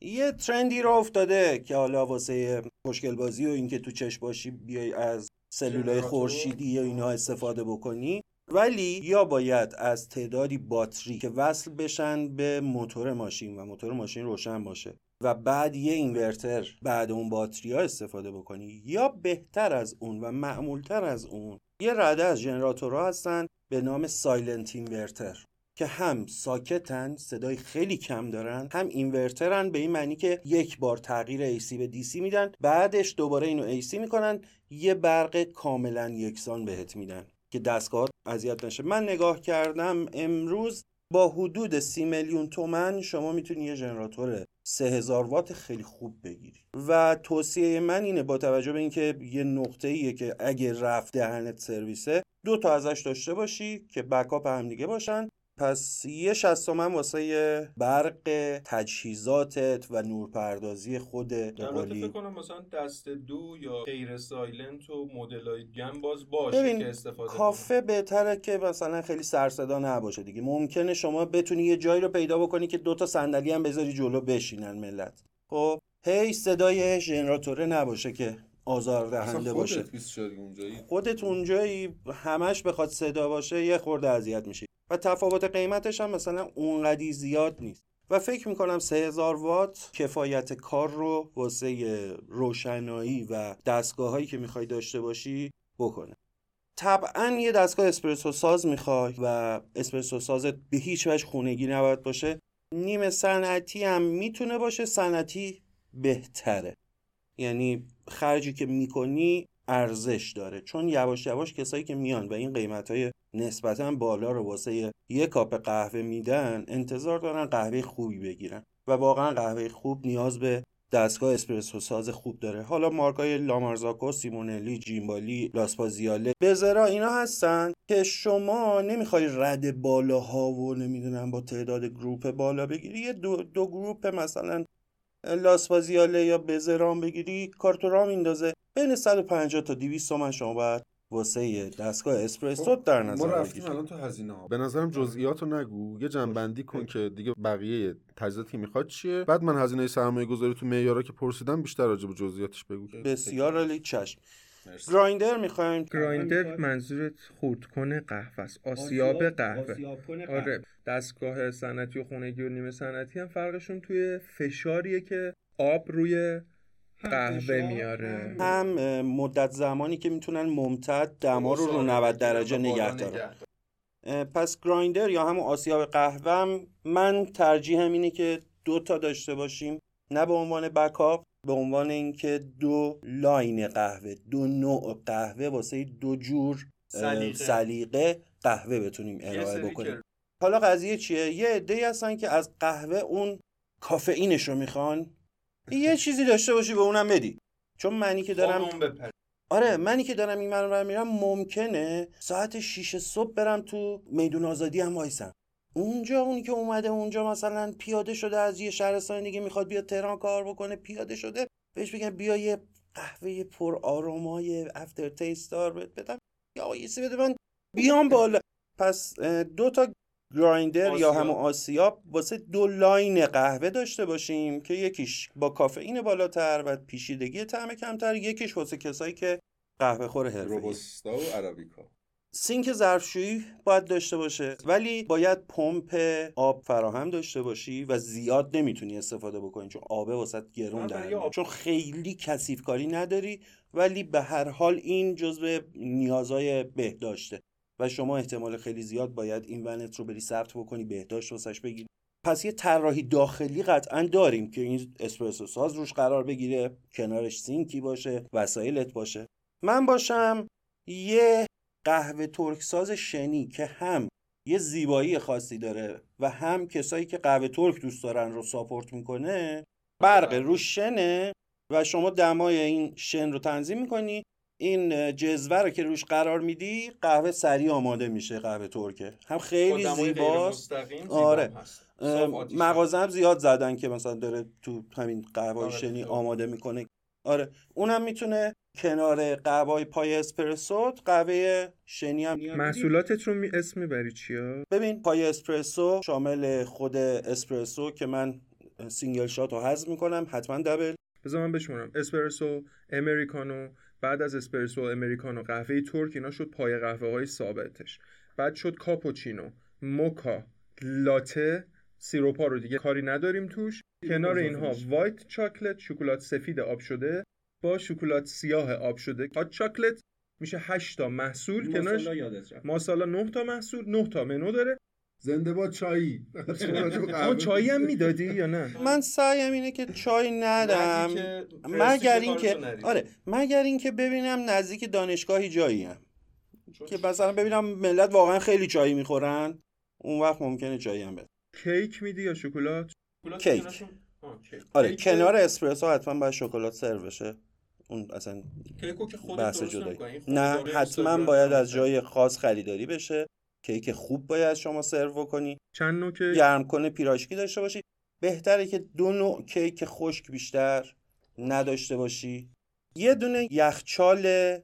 یه ترندی را افتاده که حالا واسه مشکل بازی و اینکه تو چش باشی بیای از سلولای خورشیدی و اینا استفاده بکنی. ولی یا باید از تعدادی باتری که وصل بشن به موتور ماشین و موتور ماشین روشن باشه. و بعد یه inverter بعد اون باتری ها استفاده بکنی. یا بهتر از اون و معمولتر از اون یه رده از generator ها هستن به نام silent inverter که هم ساکتن صدای خیلی کم دارن هم inverter ن به این معنی که یک بار تغییر AC به DC میدن بعدش دوباره اینو AC می‌کنن یه برق کاملا یکسان بهت میدن که دستگاه اذیت نشه. من نگاه کردم امروز با حدود سی میلیون تومن شما می‌تونی یه ژنراتور 3000 وات خیلی خوب بگیری. و توصیه من اینه با توجه به اینکه یه نقطه ایه که اگه رفت دهنت سرویسه دو تا ازش داشته باشی که backup هم دیگه باشن. پس یه من واسه برق تجهیزاتت و نورپردازی خود البته فکر کنم مثلا دست دو یا غیر silent و مدل های گم باز باشه که استفاده کافه بهتره که مثلا خیلی سرصدا نباشه دیگه. ممکنه شما بتونی یه جایی رو پیدا بکنی که دوتا صندلی هم بذاری جلو بشینن ملت. خب هی صدای ژنراتوره نباشه که آزار دهنده باشه. خودت اونجایی همش بخواد صدا باشه یه خورده اذیت میشه و تفاوت قیمتش هم مثلا اونقدی زیاد نیست. و فکر می‌کنم 3000 وات کفایت کار رو واسه روشنایی و دستگاه هایی که می‌خوای داشته باشی بکنه. طبعا یه دستگاه اسپرسو ساز می‌خوای و اسپرسو ساز به هیچ وجه خونگی نباید باشه. نیمه صنعتی هم می‌تونه باشه صنعتی بهتره. یعنی خرجی که می‌کنی ارزش داره. چون یواش یواش کسایی که میان و این قیمت های نسبتا بالا رو واسه یه کاپ قهوه میدن انتظار دارن قهوه خوبی بگیرن. و واقعا قهوه خوب نیاز به دستگاه اسپرسو ساز خوب داره. حالا مارکای لامارزاکو سیمونلی جیمبالی لاسپازیاله بزرا اینا هستن که شما نمی‌خوای رد بالاها و نمی‌دونم با تعداد گروپ بالا بگیری. یه دو, دو گروپ مثلا لاسپازیاله یا بزرام بگیری کارتو را میندازه. بین 150 تا 200 تومن شما باید واسه دستگاه اسپرسو خب، در نظر ما رفتیم الان تو هزینه ها به نظرم جزئیات رو نگو. یه جنبندی کن که دیگه بقیه تجهیزاتی می‌خواد چیه؟ بعد من هزینه سرمایه گذاری تو معیارا که پرسیدم بیشتر راجع به جزئیاتش بگو. بسیار عالی چشم. گرایندر می‌خوایم. گرایندر منظورت خورد کنه قهوه است. آسیاب قهوه. آره. دستگاه صنعتی و خونگی و نیمه صنعتی هم فرقشون توی فشاریه که آب روی قهوه میاره. هم مدت زمانی که می‌تونن ممتد دما رو رو 90 درجه نگه دارن. پس گرایندر یا همون آسیاب قهوه من ترجیح اینه که دو تا داشته باشیم. نه به عنوان backup به عنوان اینکه دو line قهوه دو نوع قهوه واسه دو جور سلیقه. قهوه بتونیم ارائه بکنیم. حالا قضیه چیه؟ یه عده‌ای هستن که از قهوه اون کافئینش رو می‌خوان. یه چیزی داشته باشی به اونم بدی. چون منی که دارم آره منی که دارم این من میرم ممکنه ساعت 6 صبح برم تو میدون آزادی هم وایسم. اونجا اونی که اومده اونجا مثلا پیاده شده از یه شهرستان دیگه می‌خواد بیاد تهران کار بکنه پیاده شده بهش بگم بیا یه قهوه پر aroma ی after taste دار بدم. یا یه بده من بیام بالا. پس دو تا grinder یا همون آسیاب واسه دو line قهوه داشته باشیم که یکیش با کافئین بالاتر و پیچیدگی طعم کمتر یکیش واسه کسایی که قهوه خور روبوستا و عربیکا. سینک ظرفشویی باید داشته باشه ولی باید پمپ آب فراهم داشته باشی و زیاد نمی‌تونی استفاده بکنی چون آبه واسط گرون در چون خیلی کثیف کاری نداری ولی به هر حال این جزء نیازهای بهداشته. و شما احتمال خیلی زیاد باید این ونت رو بری ثبت بکنی بهداشت واسش بگیری. پس یه طراحی داخلی قطعا داریم که این اسپرسو ساز روش قرار بگیره کنارش سینکی باشه وسایلت باشه. من باشم یه قهوه ترک ساز شنی که هم یه زیبایی خاصی داره و هم کسایی که قهوه ترک دوست دارن رو ساپورت می‌کنه برق رو شنه و شما دمای این شن رو تنظیم می‌کنی. این جزوه رو که روش قرار میدی قهوه سریع آماده میشه قهوه ترکه. هم خیلی زیباست. آره. مغازه هم زیاد زدن که مثلا داره تو همین قهوه آره شنی آماده می‌کنه. آره. اونم می‌تونه کنار قهوه پایه اسپرسو قهوه شنی هم محصولاتت رو می اسم می‌بری چیا ببین پایه اسپرسو شامل خود اسپرسو که من single shot رو حذف می‌کنم حتما double. بذار من بشمونم اسپرسو امریکانو بعد از اسپرسو امریکانو. قهوه ترک اینا شد پای قهوه های ثابتش. بعد شد کاپوچینو. موکا لاته syrup ا رو دیگه کاری نداریم توش. کنار اینها وایت چاکلت شکلات سفید آب شده. با شکلات سیاه آب شده. هات چاکلت میشه 8 تا محصول. کنارش ماسالا 9 تا محصول 9 تا منو داره. زنده با چایی. اون چایی هم می‌دادی یا نه؟ من سعیم اینه که چای ندم. مگر اینکه آره. مگر اینکه ببینم نزدیک دانشگاهی جایی هم که مثلا ببینم ملت واقعا خیلی چای می‌خورن. اون وقت ممکنه چایی هم بده. کیک میدی یا شکلات؟ کیک. آره کنار اسپرسو حتما باید شکلات سرو بشه. اون اصلا کیکو که خودت بحث درست جدایی. نه حتما باید از. جای خاص خریداری بشه. کیک خوب باید شما سرو کنی چند نوع که گرم کنه پیراشکی داشته باشی. بهتره که دو نوع کیک خشک بیشتر نداشته باشی. یه دونه یخچال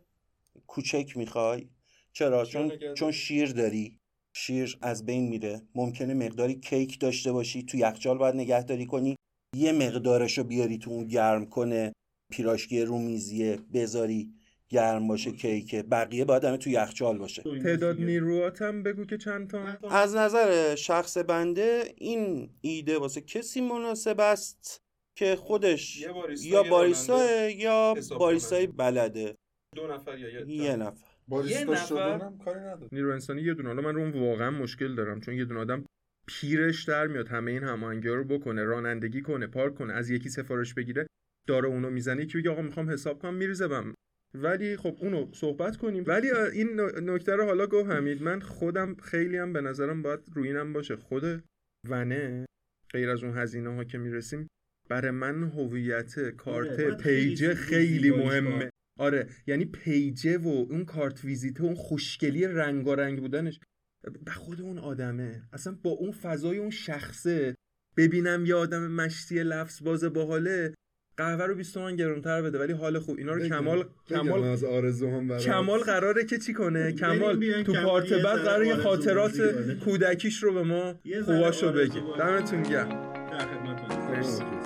کوچک می‌خوای. چرا؟ چون چون شیر داری. شیر از بین میره. ممکنه مقداری کیک داشته باشی تو یخچال باید نگهداری کنی. یه مقدارش رو بیاری تو اون گرم کنه پیراشکی رومیزیه بذاری گرم باشه کیک بقیه باید همه تو یخچال باشه. تعداد نیروهاتم بگو که چند تا از نظر شخص بنده این ایده واسه کسی مناسب است که خودش باریستا، یا باریستا یا باریستای بلده. دو نفر یا یه یه نفر. باریستا نفر- شدنم کاری نداره. نیرو انسانی یه دونه. حالا من رو اون واقعا مشکل دارم چون یه دونه آدم پیرش در میاد همه این هماهنگی رو بکنه رانندگی کنه پارک کنه از یکی سفارش بگیره داره اونو می‌زنه یکی بگه آقا می‌خوام حساب کنم میریزه بم ولی خب اونو صحبت کنیم. ولی این نکته رو حالا گفت حمید من خودم خیلی هم به نظرم باید روی اینم باشه. خود ونه غیر از اون هزینه ها که می‌رسیم برای من هویت کارت پیجه زیباییش خیلی. مهمه. آره یعنی پیجه و اون کارت ویزیته اون خوشگلی رنگارنگ بودنش به خود اون آدمه اصلا با اون فضای اون شخصه ببینم یه آدم مشتی لفظ باز باحاله قهوه رو 20 تومن گرونتر بده ولی حال خوب اینا رو بگم. کمال بگم کمال از آرزوهم برات کمال قراره که چی کنه کمال تو پارت بعد قراره یه خاطرات. کودکیش رو به ما خوباشو بگه دمتون گرم در خدمتتون. مرسی.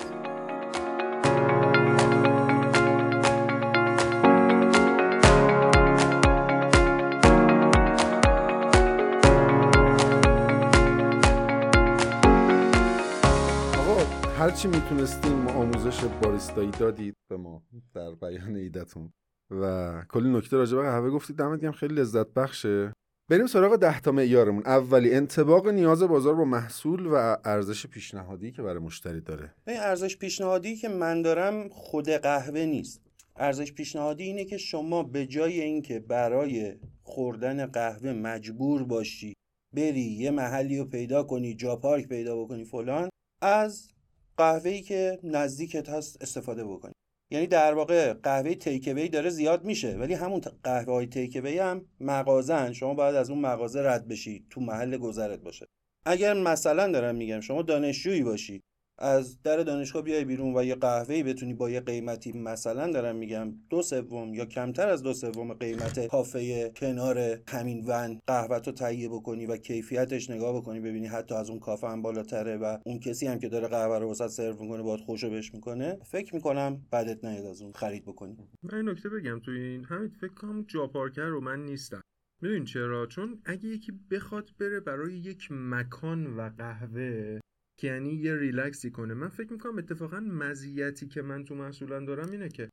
هرچی می‌تونستیم ما آموزش باریستایی دادید به ما در بیان ایدتون و کلی نکته راجع به قهوه گفتید دمت گرم خیلی لذت بخشه. بریم سراغ ده تا معیارمون. اولی انطباق نیاز بازار با محصول و ارزش پیشنهادی که برای مشتری داره. این ارزش پیشنهادی که من دارم خود قهوه نیست. ارزش پیشنهادی اینه که شما به جای اینکه برای خوردن قهوه مجبور باشی بری یه محلی رو پیدا کنی جا پارک پیدا بکنی فلان از قهوه‌ای که نزدیکت هست استفاده بکنی. یعنی در واقع قهوه تیکوی داره زیاد میشه ولی همون قهوه های تیکوی هم مغازن شما باید از اون مغازه رد بشی تو محل گذرت باشه. اگر مثلا دارم میگم شما دانشجویی باشی. از در دانشگاه بیای بیرون و یه قهوه‌ای بتونی با یه قیمتی مثلا دارم میگم دو سوم یا کمتر از دو سوم قیمت کافه کنار همین ون قهوه رو تهیه بکنی و کیفیتش نگاه بکنی ببینی حتی از اون کافه هم بالاتره و اون کسی هم که داره قهوه رو وسط سرو می‌کنه باید خوشو بهش می‌کنه. فکر می‌کنم بعدت نیاد از اون خرید بکنی. من این نکته بگم تو این همین فکر کنم جا پارکر رو من نیستم. می‌دونین چرا؟ چون اگه یکی بخواد بره برای یک مکان و قهوه که یعنی یه ریلکسی کنه. من فکر می‌کنم اتفاقا مزیتی که من تو محصولم دارم اینه که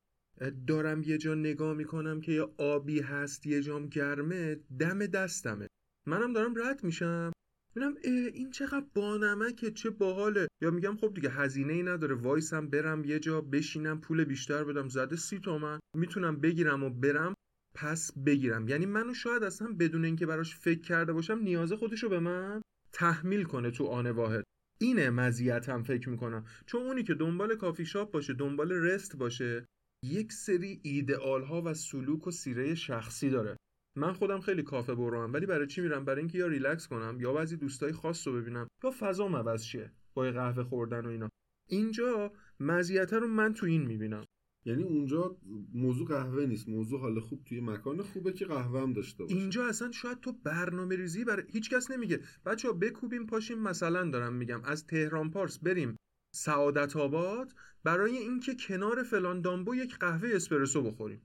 دارم یه جا نگاه می‌کنم که یه آبی هست یه جام گرمه دم دستمه. منم دارم رد میشم. می‌بینم این چقدر بانمکه چه باحاله. یا میگم خب دیگه هزینه ای نداره. وایسم برم یه جا بشینم پول بیشتر بدم. زده سی تومن. می‌تونم بگیرم و برم پس بگیرم. یعنی منو شاید اصلا بدون اینکه براش فکر کرده باشم نیاز خودشو به من تحمیل کنه تو آن واحد. اینه مزیتم فکر می‌کنم. چون اونی که دنبال کافی شاپ باشه دنبال rest باشه یک سری ایدئال ها و سلوک و سیره شخصی داره. من خودم خیلی کافه بروم ولی برای چی میرم؟ برای اینکه یا ریلکس کنم یا بعضی دوستای خاص رو ببینم یا فضام عوض شه با قهوه خوردن و اینا. اینجا مزیت رو من تو این می‌بینم. یعنی اونجا موضوع قهوه نیست موضوع حال خوب توی مکان خوبه که قهوه هم داشته باشه. اینجا اصلا شاید تو برنامه ریزی برای هیچ کس نمیگه. بچه ها بکوبیم پاشیم مثلا دارم میگم. از تهران پارس بریم. سعادت آباد. برای اینکه کنار فلان دامبو یک قهوه اسپرسو بخوریم.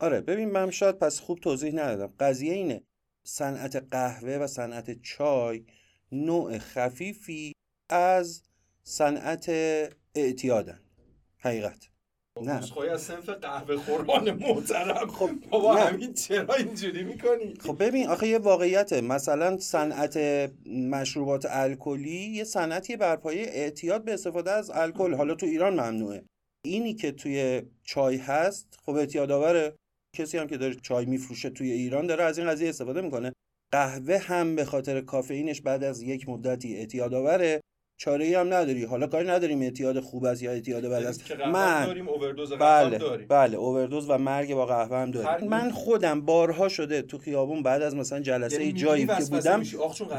آره ببین من شاید پس خوب توضیح ندادم. قضیه اینه. صنعت قهوه و صنعت چای نوع خفیفی از صنعت اعتیادن. حقیقت. نه. نسخه از سنف قهوه خوران محترم. خب بابا نه. همین چرا اینجوری می‌کنی؟ خب ببین آخه یه واقعیته. مثلا صنعت مشروبات الکلی یه صنعتی بر پایه اعتیاد به استفاده از الکل. حالا تو ایران ممنوعه. اینی که توی چای هست خب اعتیاد آوره. کسی هم که داره چای میفروشه توی ایران داره از این قضیه استفاده می‌کنه. قهوه هم به خاطر کافئینش بعد از یک مدتی اعتیاد آوره. چاره ای هم نداری. حالا کاری نداریم اعتیاد خوب است یا اعتیاد بد است. من داریم اووردوز بله داریم. بله اووردوز و مرگ با قهوه هم داریم. من خودم بارها شده تو خیابون بعد از مثلا جلسه یعنی جایی که بودم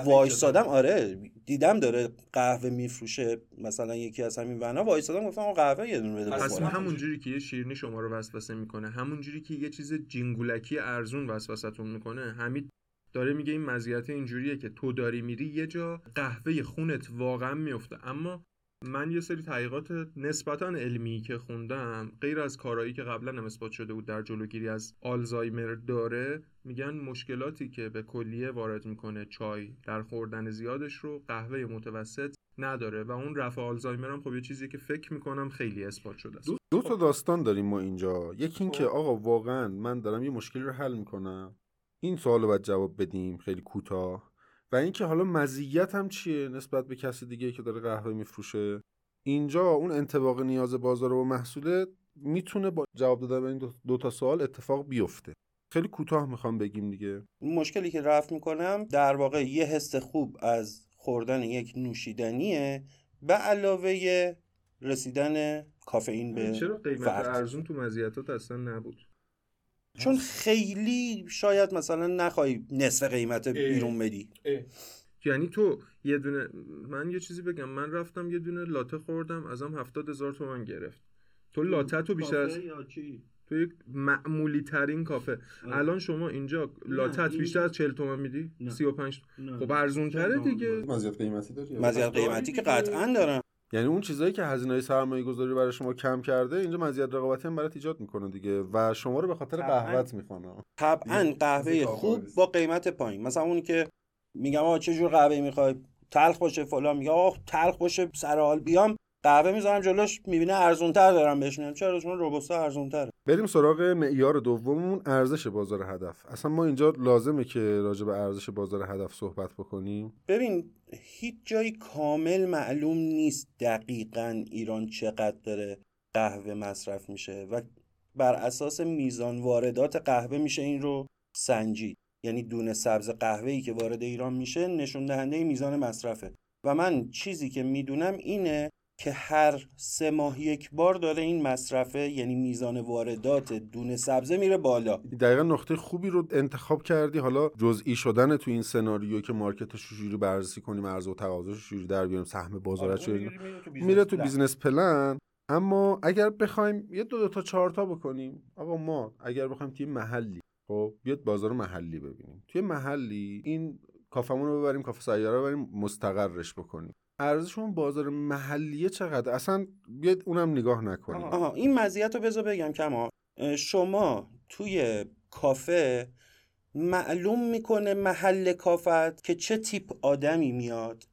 وایسادم آره دیدم داره قهوه میفروشه مثلا یکی از همین ونا وایسادم گفتم آقا قهوه یه دونه بده پس. همون جوری که یه شیرینی شما رو وسوسه می‌کنه همون جوری که یه چیز جینگولکی ارزون وسوسه‌تون می‌کنه حمید داره میگه این مزیت اینجوریه که تو داری میری یه جا قهوه خونت واقعا میفته. اما من یه سری تحقیقات نسبتا علمی که خوندم غیر از کارهایی که قبلا هم اثبات شده بود در جلوگیری از آلزایمر داره میگن مشکلاتی که به کلیه وارد می‌کنه چای در خوردن زیادش رو قهوه متوسط نداره. و اون رفع آلزایمر هم خب یه چیزی که فکر می‌کنم خیلی اثبات شده است. دو تا داستان داریم ما اینجا. یکی این که خب. آقا واقعا من دارم یه مشکلی رو حل می‌کنم. این سوال رو باید جواب بدیم خیلی کوتاه. و اینکه حالا مزیت هم چیه نسبت به کسی دیگه که داره قهوه میفروشه؟ اینجا اون انطباق نیاز بازار و محصوله می‌تونه با جواب دادن به این دو, دو تا سوال اتفاق بیفته. خیلی کوتاه می‌خوام بگیم دیگه. مشکلی که رفت می‌کنم در واقع یه حس خوب از خوردن یک نوشیدنیه به علاوه رسیدن کافئین به چرا قیمت فرد. ارزون تو مزیتات اصلا نبود؟ چون خیلی شاید مثلا نخوای نصف قیمت بیرون بدی. یعنی تو یه دونه من یه چیزی بگم. من رفتم یه دونه لاته خوردم ازم هفتاد هزار تومن گرفت. تو لاته تو بیشتر از تو یک معمولی ترین کافه الان شما اینجا لاتت این- بیشتر از 40 تومن میدی؟ نه. 35 خب ارزون تره دیگه. مزیت قیمتی داری؟ مزیت داری قیمتی که. قطعا دارم. یعنی اون چیزایی که هزینه سرمایه گذاری برای شما کم کرده اینجا مزیت رقابتی هم برات ایجاد می‌کنه دیگه و شما رو به خاطر طبعاً. قهوت می‌خوانه طبعا دیگه. قهوه خوب. با قیمت پایین مثلا اونی که میگم آقا چه جور قهوه می‌خوای تلخ باشه فلان میگه آقا تلخ باشه سر حال بیام قهوه می‌ذارم جلوش می‌بینه ارزون تر دارم بهش میگم. چرا؟ چون روبوستا ارزون تره بریم سراغ معیار دوممون ارزش بازار هدف. اصلا ما اینجا لازمه که راجع به ارزش بازار هدف صحبت بکنیم. ببین هیچ جایی کامل معلوم نیست دقیقا ایران چقدر داره قهوه مصرف میشه و بر اساس میزان واردات قهوه میشه این رو سنجید. یعنی دونه سبز قهوه‌ای که وارد ایران میشه نشون دهنده میزان مصرفه. و من چیزی که می‌دونم اینه که هر سه ماه یک بار داره این مصرفه یعنی میزان واردات دونه سبزه میره بالا. دقیقا نقطه خوبی رو انتخاب کردی. حالا جزئی شدن تو این سناریو که مارکتش رو جوری بررسی کنیم عرضه و تقاضاش رو جوری در بیاریم سهم بازار چه میره تو business plan اما اگر بخوایم یه دو, دو تا چهار تا بکنیم آقا ما اگر بخوایم توی محلی خب بیاد بازار محلی ببینیم. توی محلی این کافمون رو ببریم کافه سیاره رو ببریم مستقرش بکنیم. ارزش اون بازار محلیه چقدر؟ اصلا بیاد اونم نگاه نکنیم. آها این مزیت رو بذار بگم کما. شما توی کافه معلوم می‌کنه محل کافت که چه تیپ آدمی میاد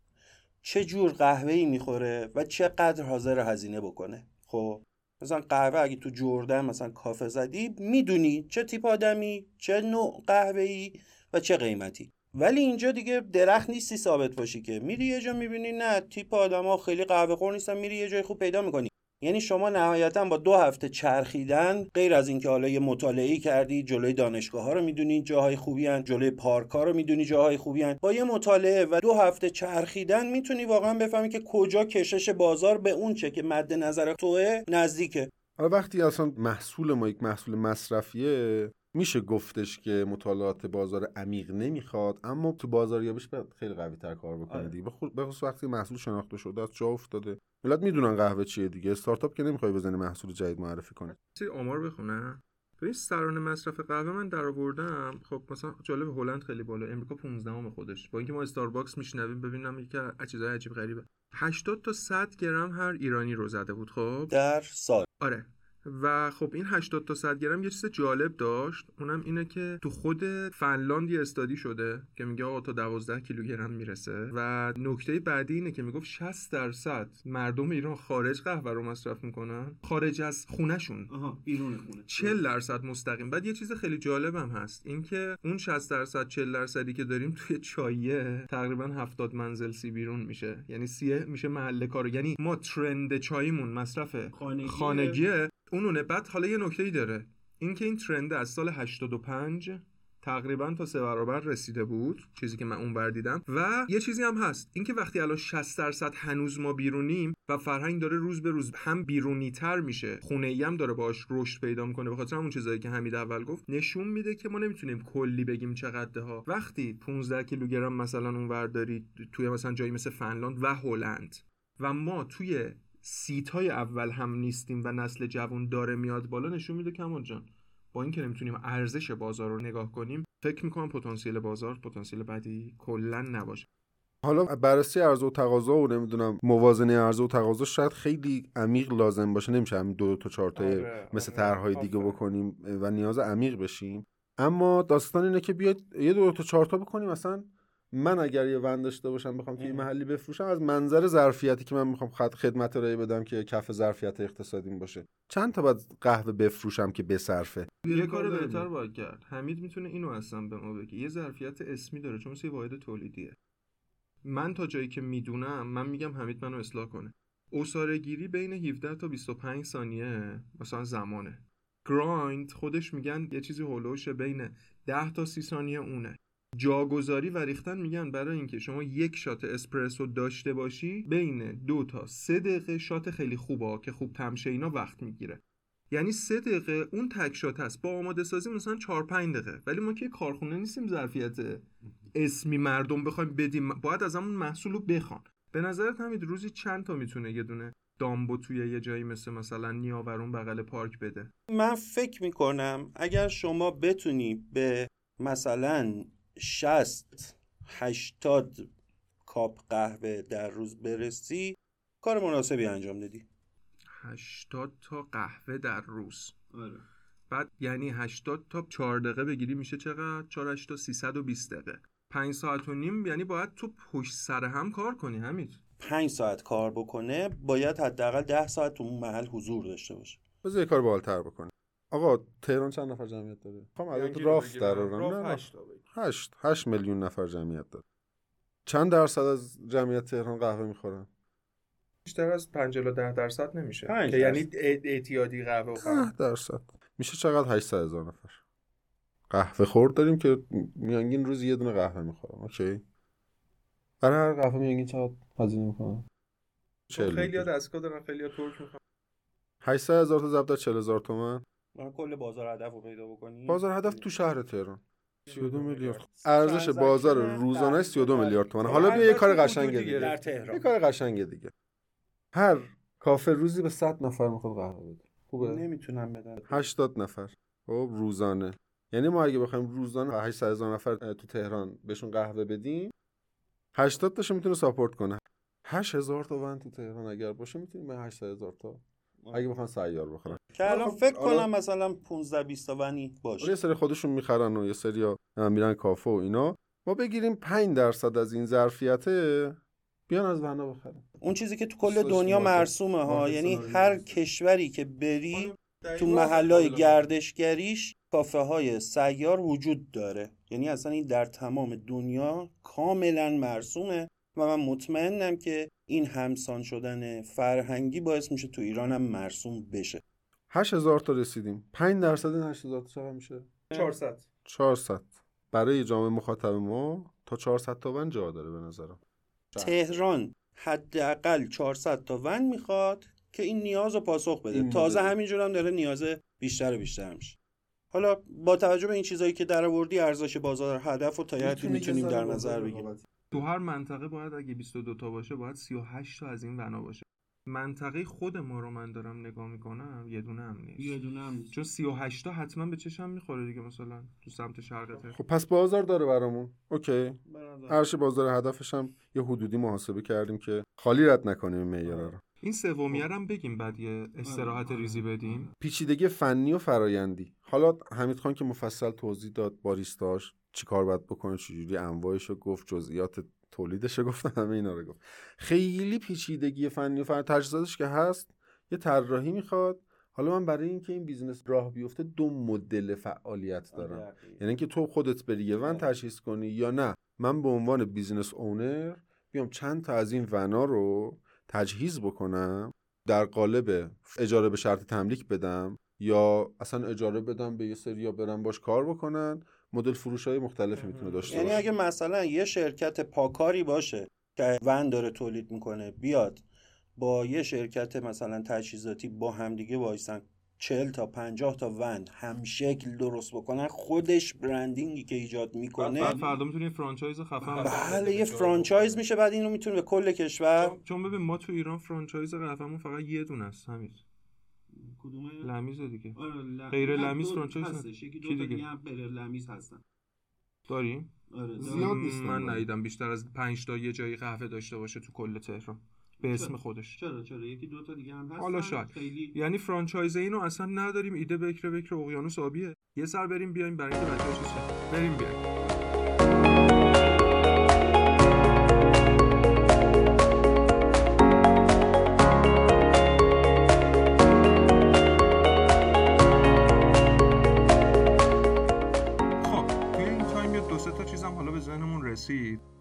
چه جور قهوه‌ای می‌خوره و چقدر حاضر هزینه بکنه. خب مثلا قهوه اگه تو جردن مثلا کافه زدی می‌دونی چه تیپ آدمی چه نوع قهوه‌ای و چه قیمتی. ولی اینجا دیگه درخت نیستی ثابت باشی که میری یه جا می‌بینی نه تیپ آدما خیلی قهوه خور نیستن میری یه جای خوب پیدا می‌کنی یعنی شما نهایتا با دو هفته چرخیدن غیر از اینکه حالا یه مطالعه کردی جلوی دانشگاه ها رو می‌دونی جاهای خوبی هن. جلوی پارک ها رو می‌دونی جاهای خوبی هن. با یه مطالعه و دو هفته چرخیدن می‌تونی واقعا بفهمی که کجا کشش بازار به اون چه که مد نظر توه نزدیکه حالا وقتی اصلا محصول ما یک محصول مصرفیه میشه گفتش که مطالعات بازار عمیق نمی‌خواد اما تو بازاریابیش باید خیلی قوی تر کار بکنه آره. دیگه. بخصوص وقتی محصول شناخته شده از جا افتاده. ملت می‌دونن قهوه چیه دیگه. استارتاپ که نمی‌خوای بزنی محصول جدید معرفی کنه چیزی آمار بخونم ببین سرانه مصرف قهوه من در آوردم خب مثلا جالب هلند خیلی بالا. امریکا 15 ام خودش. با اینکه ما استارباکس میشنویم ببینم یکی از چیزای عجیب غریبه. 80 تا 100 گرم هر ایرانی رو زده بود خب؟ در سال. آره. و خب این 80 تا 100 گرم یه چیز جالب داشت. اونم اینه که تو خود فنلاند یه استادی شده که میگه آقا تا 12 کیلوگرم می‌رسه. و نکته بعدی اینه که می‌گفت 60 درصد مردم ایران خارج قهوه رو مصرف می‌کنن. خارج از خونهشون. آها بیرون خونه. 40 درصد مستقیم. بعد یه چیز خیلی جالبم هست. اینکه اون 60 درصد 40 درصدی که داریم توی چایه تقریبا 70 منزل سی بیرون میشه. یعنی سیه میشه محل کار یعنی ما ترند چایمون مصرف خانگیه. خانگیه. اونونه بعد حالا یه نکته ای داره. اینکه این ترند از سال 85 تقریبا تا سه برابر رسیده بود چیزی که من اونور دیدم. و یه چیزی هم هست. اینکه وقتی الان 60 درصد هنوز ما بیرونیم و فرهنگ داره روز به روز هم بیرونی تر میشه خونه ای هم داره باش رشد پیدا می‌کنه به خاطر همون چیزایی که حمید اول گفت نشون میده که ما نمی‌تونیم کلی بگیم چقدر ها. وقتی 15 کیلوگرم مثلا اونور دارید توی مثلا جایی مثل فنلاند و هلند و ما توی سیت های اول هم نیستیم و نسل جوان داره میاد بالا نشون میده کمال جان با اینکه نمی‌تونیم ارزش بازار رو نگاه کنیم فکر می‌کنم پتانسیل بازار پتانسیل بعدی کلا نباشه. حالا بررسی عرضه و تقاضا و نمی‌دونم موازنه عرضه و تقاضا شاید خیلی عمیق لازم باشه. نمیشه همین دو, تا چهار تا آره، مثل آره. طرحهای دیگه بکنیم و نیاز عمیق بشیم. اما داستان اینه که بیاد یه دو تا چهار تا بکنیم مثلا. من اگر یه ون داشته باشم بخوام توی محلی بفروشم از منظر ظرفیتی که من می‌خوام خدمت ارائه بدم که کف ظرفیت اقتصادیم باشه. چند تا بعد قهوه بفروشم که بصرفه؟ یه کار بهتر باید کرد. حمید می‌تونه اینو اصلا به ما بگه. یه ظرفیت اسمی داره چون مثل واحد تولیدیه. من تا جایی که می‌دونم من میگم حمید منو اصلاح کنه. اصاره گیری بین 17 تا 25 ثانیه مثلا زمانه. گرایند خودش میگن یه چیزی هولوشه بین 10 تا 30 ثانیه اونه. جاگذاری و ریختن میگن برای اینکه شما یک شات اسپرسو داشته باشی بین دو تا سه دقیقه شات خیلی خوبه که خوب تمشه اینا وقت می‌گیره. یعنی سه دقیقه اون تک شات هست. با آماده سازی مثلا 4 5 دقیقه. ولی ما که کارخونه نیستیم ظرفیت اسمی مردم بخوایم بدیم. باید از همون محصول رو بخوان. به نظرت همین روزی چند تا می‌تونه یه دونه دامبو توی یه جایی مثل مثلا نیاورون بغل پارک بده؟ من فکر می‌کنم اگر شما بتونی به مثلا 60 80 کاپ قهوه در روز برسی کار مناسبی انجام دادی. 80 تا قهوه در روز. آره. بعد یعنی 80 تا 4 دقیقه بگیری میشه چقدر؟ 4 تا 320 دقیقه. 5 ساعت و نیم یعنی باید تو پشت سر هم کار کنی همین 5 ساعت کار بکنه باید حداقل 10 ساعت تو اون محل حضور داشته باشه. بذار کار بالتر بکنه آقا تهران چند نفر جمعیت داره؟ خب عدد راف در نه. 8 8 میلیون نفر جمعیت داره. چند درصد از جمعیت تهران قهوه می‌خورن؟ بیشتر از 5 الی 10 درصد نمیشه. که یعنی اعتیادی قهوه خورن 10 درصد. میشه چقدر؟ 800 هزار نفر. قهوه خورد داریم که میانگین روزی یه دونه قهوه می‌خورن. اوکی. برای هر قهوه میانگین چقدر هزینه می‌کنن؟ خب خیلی ها دستگاه دارن خیلی ها ترک می‌کنن 800 هزار تا ضبط در 40 هزار تومن. کل بازار هدف رو پیدا بکنی؟ بازار هدف تو شهر تهران. 32 میلیارد. ارزش بازار روزانه 32 میلیارد تومان حالا بیا یه کار قشنگ دیگه در تهران. یه کار قشنگ دیگه. هر کافه روزی به 100 نفر می‌خواد قهوه بده. خوبه؟ نمی‌تونم بدن 80 نفر. خب روزانه. یعنی ما اگه بخوایم روزانه 800 هزار نفر تو تهران بهشون قهوه بدیم 80 تاشو می‌تونه ساپورت کنه. 8000 تا ون تو تهران اگر باشه می‌تونیم به 800 هزار تا اگه بخوان سیار بخورن که الان فکر کنم مثلا 15 20 تا ونی باشه. یه سری خودشون می‌خرن و یه سری میرن کافه و اینا. ما بگیریم 5 درصد از این ظرفیته بیان از ونا بخرن. اون چیزی که تو کل دنیا مرسومه ها یعنی هر کشوری که بری تو محلهای گردشگریش کافه های سیار وجود داره. یعنی اصلا این در تمام دنیا کاملا مرسومه و من مطمئنم که این همسان شدن فرهنگی باعث میشه تو ایران هم مرسوم بشه. 8000 تا رسیدیم. 5 درصد این 8000 تا چقدر میشه؟ 400 400 برای جامعه مخاطب ما تا 400 تا ون جا داره به نظرم. تهران حداقل 400 تا ون می‌خواد که این نیاز رو پاسخ بده. تازه همینجور هم داره نیاز بیشتر و بیشتر میشه. حالا با توجه به این چیزایی که در آوردی ارزش بازار هدف رو تا حدی می‌تونیم در نظر بگیریم. تو هر منطقه باید اگه 22 تا باشه باید 38 تا از این بنا باشه. منطقه خود ما رو من دارم نگاه می‌کنم یه دونه هم نیست. یه دونه هم نیست. چون 38 تا حتما به چشم می‌خوره دیگه مثلا تو سمت شرق خب پس بازار داره برامون. اوکی. هرش بازار هدفش هم یه حدودی محاسبه کردیم که خالی رد نکنیم معیارا رو. این سومیه هم بگیم بعد یه استراحت ریزی بدیم. پیچیدگی فنی و فرایندی. حالا حمید خان که مفصل توضیح داد باریستاش. چیکار باید بکنه چجوری انواعش رو گفت؟ جزئیات تولیدش رو گفت؟ همه اینا رو گفت. خیلی پیچیدگی فنی و فن تجهیزاتش که هست یه طراحی می‌خواد. حالا من برای اینکه این business راه بیفته دو مدل فعالیت دارم. یعنی اینکه تو خودت بری یه ون تجهیز کنی یا نه. من به عنوان business owner بیام چند تا از این ونا رو تجهیز بکنم در قالب اجاره به شرط تملیک بدم یا اصلا اجاره بدم به یه سری یا برم باش کار بکنن. مدل فروش های مختلفی می‌تونه داشته یعنی باشه. اگه مثلا یه شرکت پاکاری باشه که ون داره تولید می‌کنه بیاد با یه شرکت مثلا تجهیزاتی با همدیگه وایسن چل تا پنجاه تا ون هم شکل درست بکنن خودش branding ی که ایجاد می‌کنه. بعد فردا می‌تونی franchise خفن بله یه franchise میشه بعد اینو می‌تونه به کل کشور. چون- چون ببین ما تو ایران franchise قهوه‌مون فقط یه دونه است همین. کدوم لمیز دیگه. آره، ل- غیر لمیز franchise هستش. یکی دو تا دیگه؟ هم غیر لمیز هستن. داریم آره زیاد. نیستن. من ندیدم. بیشتر از 5 تا یه جایی قهوه داشته باشه تو کل تهران. به اسم خودش. چرا چرا؟ یکی دو تا دیگه هم هستن. حالا شاید. خیلی یعنی franchise اینو اصلا نداریم. ایده بکر بکر اقیانوس آبیه. یه سر بریم بیایم برای اینکه بچه‌ها. بریم بیایم.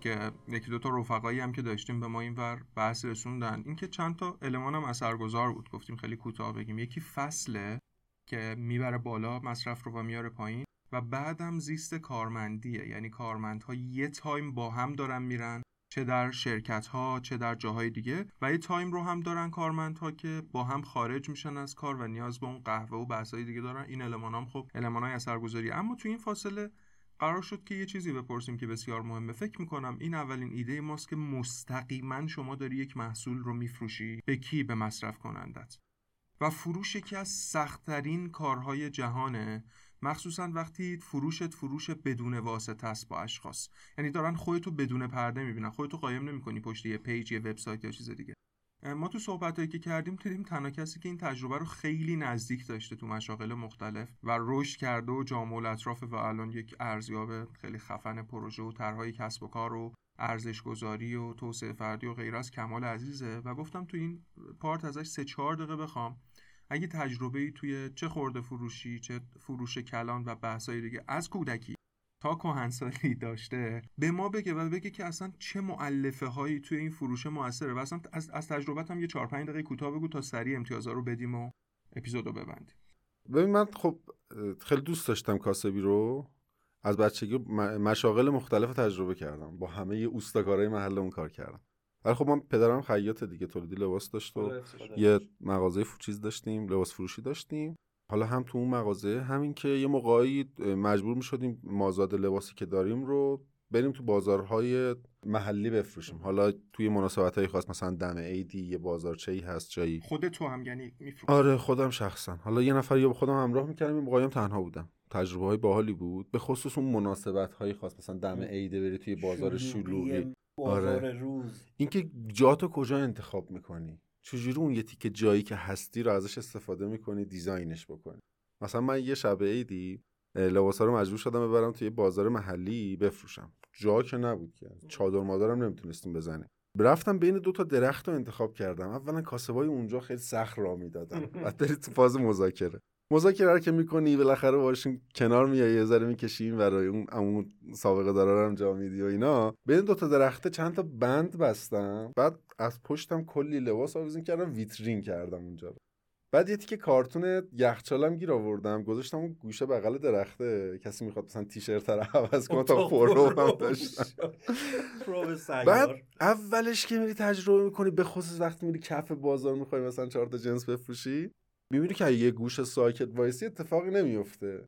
که یکی دو تا رفقایی هم که داشتیم به ما اینور بحث رسوندن. اینکه چند تا المان هم اثرگذار بود. گفتیم خیلی کوتاه بگیم. یکی فصله که می‌بره بالا مصرف رو و میاره پایین و بعدم زیست کارمندیه. یعنی کارمندها یه تایم با هم دارن میرن چه در شرکت ها چه در جاهای دیگه و یه تایم رو هم دارن کارمندها که با هم خارج میشن از کار و نیاز به اون قهوه و بحثای دیگه دارن. این المان هم خب المان های اثرگذاری. اما تو این فاصله قرار شد که یه چیزی بپرسیم که بسیار مهمه. فکر می‌کنم این اولین ایده ماست که مستقیما شما داری یک محصول رو میفروشی. به کی؟ به مصرف کنندت. و فروش یکی از سختترین کارهای جهانه. مخصوصا وقتی فروشت فروش بدون واسطه است با اشخاص. یعنی دارن خودتو بدون پرده می‌بینن. خودتو قایم نمی‌کنی پشت یه پیج یه وبسایت یا چیز دیگه. ما تو صحبتهایی که کردیم دیدیم تنها کسی که این تجربه رو خیلی نزدیک داشته تو مشاغل مختلف و رشد کرده و جامع الاطرافه و الان یک ارزیاب خیلی خفن پروژه و طرحهای کسب و کار و ارزش گذاری و توسعه فردی و غیر از کمال عزیزه و گفتم تو این پارت ازش سه چهار دقیقه بخوام. اگه تجربه ای توی چه خورده فروشی چه فروش کلان و بحثای دیگه از کودکی تا کهنسالی داشته به ما بگه و بگه که اصلا چه معلفه هایی توی این فروش موثره و اصلا از, از تجربت هم یه 4 5 دقیقه کوتاه بگو تا سریع امتیازا رو بدیم و اپیزودو ببندیم. ببین من خب خیلی دوست داشتم کاسبی رو. از بچگی مشاغل مختلف تجربه کردم. با همه اوستاکارای محلمون کار کردم. ولی خب من پدرم خیاط دیگه تولیدی لباس داشت و یه مغازه فو- چیز داشتیم لباس فروشی داشتیم. حالا هم تو اون مغازه همین که یه موقعی مجبور می شدیم مازاد لباسی که داریم رو بریم تو بازارهای محلی بفروشیم. حالا توی مناسبت های خاص مثلا دم عیدی یه بازارچه ای هست جایی. خود تو هم یعنی میفروشی. آره خودم شخصا. حالا یه نفر یا با خودم همراه می‌کردم این موقعی هم تنها بودم. تجربه های باحالی بود. به خصوص اون مناسبت های خاص مثلا دم عیده بری توی بازار شلوغی. بازار آره. روز. اینکه جاتو کجا انتخاب می‌کنی؟ چجوری اون یه تیکه جایی که هستی رو ازش استفاده می‌کنی دیزاینش بکنی؟ مثلا من یه شب عیدی لباسا رو مجبور شدم ببرم توی بازار محلی بفروشم. جا که نبود که. چادر مادرم نمی‌تونستیم بزنیم. رفتم بین دو تا درخت رو انتخاب کردم. اولا کاسبای اونجا خیلی سخت را می‌دادن. بعد تو فاز مذاکره. مذاکره رو که می‌کنی بالاخره باشون کنار میای یه ذره می‌کشی برای اون اون سابقه دارا رو هم جا میدی و اینا. بین دو تا درخته چند تا بند بستم بعد از پشتم کلی لباس آویزون کردم ویترین کردم اونجا بعد یه تیکه کارتون یخچالم گیر آوردم گذاشتم اون گوشه بغل درخته. کسی می‌خواد مثلا تیشرت رو عوض کنه اتاق پرو هم داشتم. بعد اولش که میری تجربه می‌کنی به خصوص وقتی میری کف بازار می‌خوای مثلا چهار تا جنس بفروشی می‌بینی که یه گوشه ساکت وایسی اتفاقی نمیفته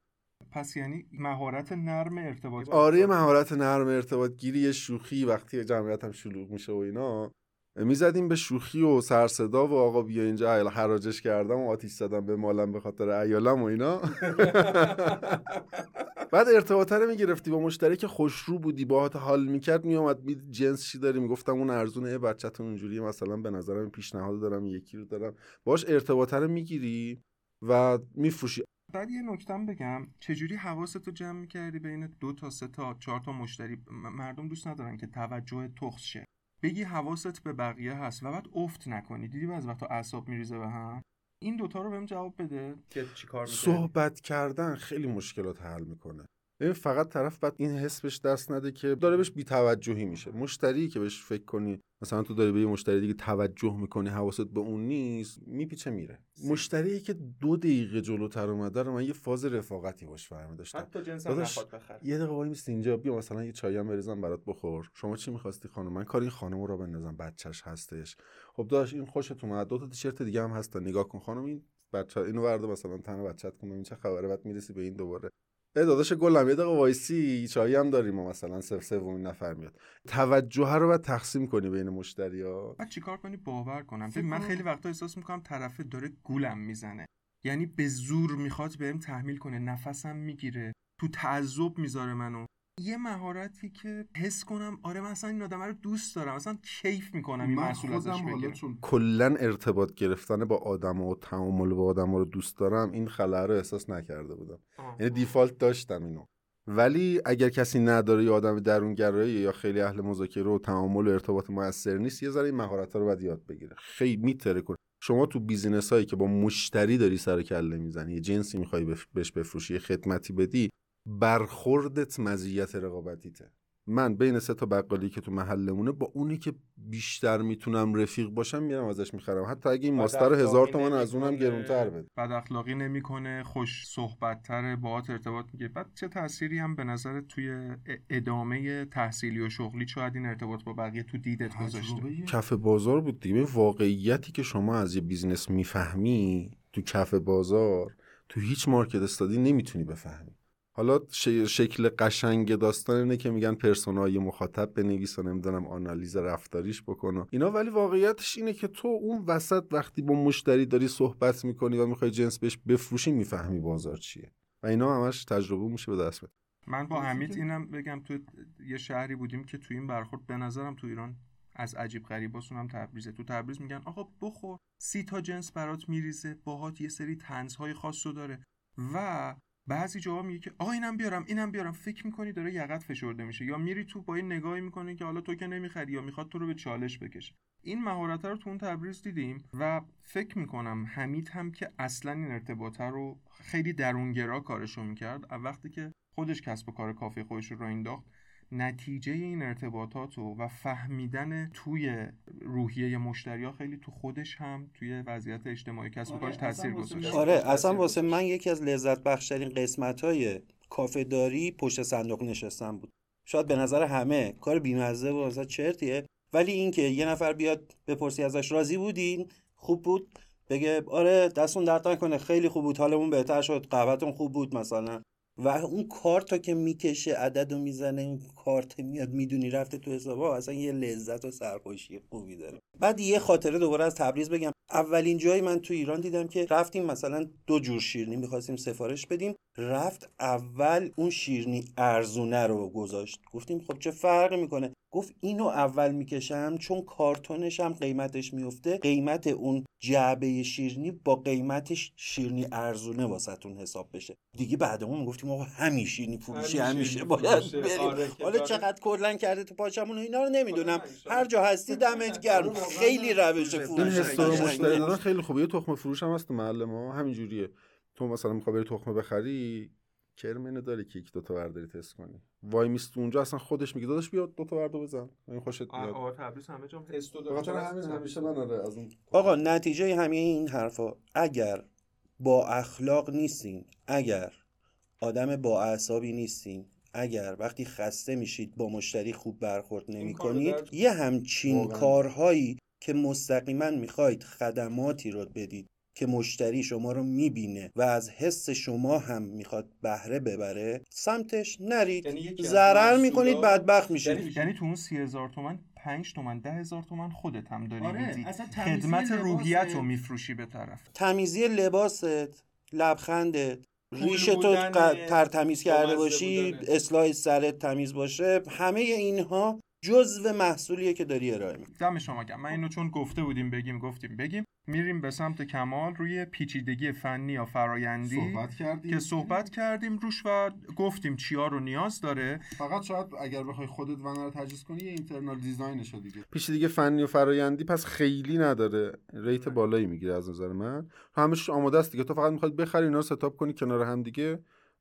پس یعنی مهارت نرم ارتباط آره مهارت نرم ارتباط گیری یه شوخی وقتی جمعیت هم شلوغ میشه و اینا. می‌زدیم به شوخی و سرصدا و آقا بیا اینجا حراجش کردم و آتیش زدم به مالم به خاطر ایالم و اینا. بعد ارتباطه رو می‌گرفتی با مشتری که خوشرو بودی باهات حال می‌کرد میومد می جنس چی داری؟ می‌گفتم اون ارزونه بچه‌تون اونجوری مثلا به نظرم پیشنهاد دارم یکی رو دارم. باش ارتباطه رو می‌گیری و میفروشی. بعد یه نکتم بگم. چجوری حواستو جمع می‌کردی بین دو تا سه تا چهار تا مشتری؟ مردم دوست ندارن که توجه تخص شه. بگی حواست به بقیه هست و بعد افت نکنی. دیدی بعضی وقتا اعصاب میریزه به هم؟ این دوتا رو بهم جواب بده. که چیکار صحبت کردن خیلی مشکلات حل می‌کنه. ببین فقط طرف بعد این حس بهش دست نده که داره بهش بی‌توجهی میشه. مشتری که بهش فکر کنی مثلا تو داری به یه مشتری دیگه توجه می‌کنی حواست به اون نیست میپیچه میره. مشتری که دو دقیقه جلوتر اومده رو من یه فاز رفاقتی باش برمی داشتم حتی جنس بخره. یه دقیقه وای میست اینجا بیا مثلا یه چایی هم بریزم برات بخور. شما چی می‌خواستی خانم؟ من کار این خانم رو بندازم بچهش هستش. خب داشت این خوشت اومد. دو تا تیشرت دیگه هم هست نگاه کن خانم این بچه اینو ورده مثلا تن بچت کن ببین چه خبره؟ بعد می‌رسی به این دوباره. داداش گلم یه دقیقه وایسی چایی هم داریم ما مثلا سف سومین نفر میاد. توجه رو باید تقسیم کنی بین مشتری ها. بعد چیکار کنی؟ باور کنم. ببین من خیلی وقتا احساس می‌کنم طرف داره گولم می‌زنه. یعنی به زور می‌خواد بهم تحمیل کنه. نفسم می‌گیره. تو تعذب می‌ذاره منو. یه مهارتی که حس کنم آره من اصلا این آدم رو دوست دارم. اصلا کیف می‌کنم این من محصول ازش بگیرم. چون کلا ارتباط گرفتن با آدم و تعامل با آدم رو دوست دارم این خلأ رو احساس نکرده بودم. یعنی دیفالت داشتم اینو. ولی اگر کسی نداره یا آدم درونگرایی یا خیلی اهل مذاکره و تعامل و ارتباط موثر نیست یه ذره این مهارت رو باید یاد بگیره. خیلی میتره کن شما تو بیزینس هایی که با مشتری داری سر و کله می‌زنی یه جنسی می‌خوای. بهش بفروشی یه خدمتی بدی برخوردت مزیت رقابتیته. من بین سه تا بقالی که تو محلمونه با اونی که بیشتر می‌تونم رفیق باشم میرم ازش می‌خرم. حتی اگه این ماستر رو هزار تومن از اونم. گرونتر بده. بد اخلاقی نمی‌کنه خوش صحبت تره باهات ارتباط میگه. بعد چه تأثیری هم به نظر توی ادامه تحصیلی و شغلی شاید این ارتباط با بقیه تو دیدت گذاشته؟ کف بازار بود دیگه. واقعیتی که شما از یه business می‌فهمی تو کف بازار تو هیچ market study نمی‌تونی بفهمی. حالا ش- شکل قشنگ داستان اینه که میگن persona ی مخاطب بنویس و نمی‌دونم آنالیز رفتاریش بکن و اینا. ولی واقعیتش اینه که تو اون وسط وقتی با مشتری داری صحبت می‌کنی و می‌خوای جنس بهش بفروشی می‌فهمی بازار چیه. و اینا همش تجربه میشه به دست بده من با حمید اینم بگم تو یه شهری بودیم که تو این برخورد به نظرم تو ایران از عجیب غریباسون هم تبریزه تو تبریز میگن آقا بخور سی تا جنس برات میریزه باهات یه سری تنزهای خاص رو داره. و بعضی جاها میگه که آقا اینم بیارم اینم بیارم. فکر می‌کنی داره یقت فشرده میشه یا میری تو با این نگاهی می‌کنی که حالا تو که نمی‌خری یا می‌خواد تو رو به چالش بکشه. این مهارت رو تو اون تبریز دیدیم و فکر می‌کنم حمید هم که اصلا این ارتباطه رو خیلی درونگرا کارشو می‌کرد وقتی که خودش کسب و کار کافی خودش رو انداخت نتیجه این ارتباطات رو و فهمیدن توی روحیه مشتری خیلی تو خودش هم توی وضعیت اجتماعی کسب و آره، کارش اصلا تاثیر واسه گذاشت من- آره اصلا واسه. من یکی از لذت بخشترین قسمت های کافه داری پشت صندوق نشستن بود. شاید به نظر همه کار بیمزه و اصلا چرتیه ولی اینکه یه نفر بیاد بپرسی ازش راضی بودین خوب بود. بگه آره دستون درد نکنه خیلی خوب بود حالمون بهتر شد قهوهتون خوب بود مثلا. و اون کارت که می‌کشه عدد رو می‌زنه این کارت میاد می‌دونی رفته تو حساب اصلا یه لذت و سرخوشی خوبی داره. بعد یه خاطره دوباره از تبریز بگم. اولین جایی من تو ایران دیدم که رفتیم مثلا دو جور شیرینی می‌خواستیم سفارش بدیم. رفت اول اون شیرینی ارزونه رو گذاشت. گفتیم خب چه فرقی می‌کنه؟ گفت اینو اول می‌کشم چون کارتونش هم قیمتش میفته قیمت اون جعبه شیرینی با قیمتش شیرینی ارزونه واسهتون حساب بشه. دیگه بعدمون می‌گفتیم آقا همین شیرینی فروشی همیشه باید. بریم. آره حالا. چقدر کلا کرده تو پاچمون و اینا رو نمی‌دونم. خدا نمی‌شه. هر جا هستی دمت گرم. خیلی روش این فروش. مشتری خیلی خوبه. یه تخم فروش هم هست تو محل ما. همین جوریه تو مثلا می‌خوای بری تخمه بخری؟ کرمینه داره که یک دو تا برداری تست کنی. وای میست اونجا اصلا خودش میگه داداش بیا دو تا بردو بزن. این خوشت میاد. آه تبریز همه جام همین همیشه من آره از اون آقا نتیجه همه این حرفا اگر با اخلاق نیستین اگر آدم با اعصابی نیستین اگر وقتی خسته میشید با مشتری خوب برخورد نمی کنید درد- یه همچین واقعاً. کارهایی که مستقیما می‌خواید خدماتی رو بدید. که مشتری شما رو می‌بینه و از حس شما هم می‌خواد بهره ببره سمتش نرید. یعنی ضرر می‌کنید بدبخت میشید. یعنی یعنی تو اون سی هزار تومن پنج تومن ده هزار تومن خودت هم داری آره، میدی. خدمت لباسه. روحیت رو میفروشی به طرف. تمیزی لباست لبخندت ریش تو ترتمیز کرده باشی بودنه. اصلاح سرت تمیز باشه همه اینها جزو محصولیه که داری ارائه میدی دم شما گرم. من اینو چون گفته بودیم بگیم گفتیم بگیم. میریم به سمت کمال روی پیچیدگی فنی یا فرایندی صحبت کردیم. که صحبت کردیم روش و گفتیم چیا رو نیاز داره. فقط شاید اگر بخوای خودت ون رو تجهیز کنی یه internal design ش دیگه. دیگه فنی و فرایندی پس خیلی نداره. rate بالایی می‌گیره از نظر من. همش آماده است دیگه. تو فقط می‌خواد بخری اینا رو setup کنی کنار هم دیگه.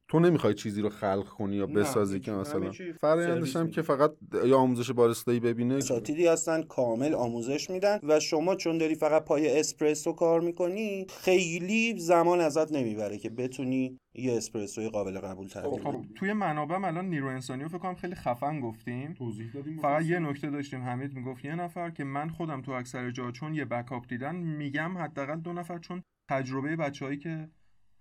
تو نمی‌خوای چیزی رو خلق کنی یا بسازی. که مثلا فرآیندش هم که فقط یا آموزش باریستایی ببینه. اساتیدی هستن کامل آموزش میدن و شما چون داری فقط پای اسپرسو کار می‌کنی خیلی زمان ازت نمی‌بره که بتونی یه اسپرسوی قابل قبول تبدیل خب کنی توی منابع الان نیرو انسانی رو فکر کنم خیلی خفن گفتیم. توضیح دادیم. فقط. یه نکته داشتیم. حمید می‌گفت یه نفر که من خودم تو اکثر جا چون یه بکاپ دیدن میگم حداقل دو نفر چون تجربه بچههایی که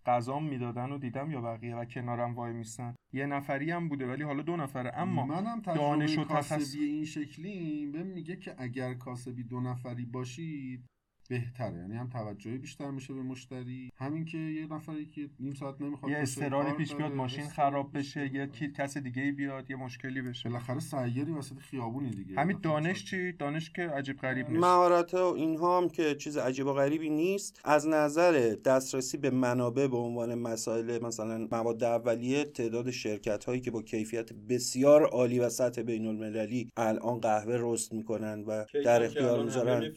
غذام می‌دادن و دیدم یا بقیه و کنارم وای میستن یه نفری هم بوده ولی حالا دو نفره. اما منم دانش و تخصص- این شکلی بهم میگه که اگر کاسبی دو نفری باشید بهتره. یعنی هم توجهی بیشتر میشه به مشتری. همین که یه نفری که نیم ساعت نمی‌خواد یه استراری پیش بیاد ماشین خراب بشه. یه کی- کس دیگه ای بیاد یه مشکلی بشه. بالاخره سیاری وسط خیابونی دیگه. همین دانش چی؟ دانش که عجیب غریب نیست. مهارت و اینها هم که چیز عجیب و غریبی نیست. از نظر دسترسی به منابع به عنوان مسائل مثلا مواد اولیه تعداد شرکت هایی که با کیفیت بسیار عالی و سطح بین المللی الان قهوه رست می‌کنن و در اختیار می‌ذارن.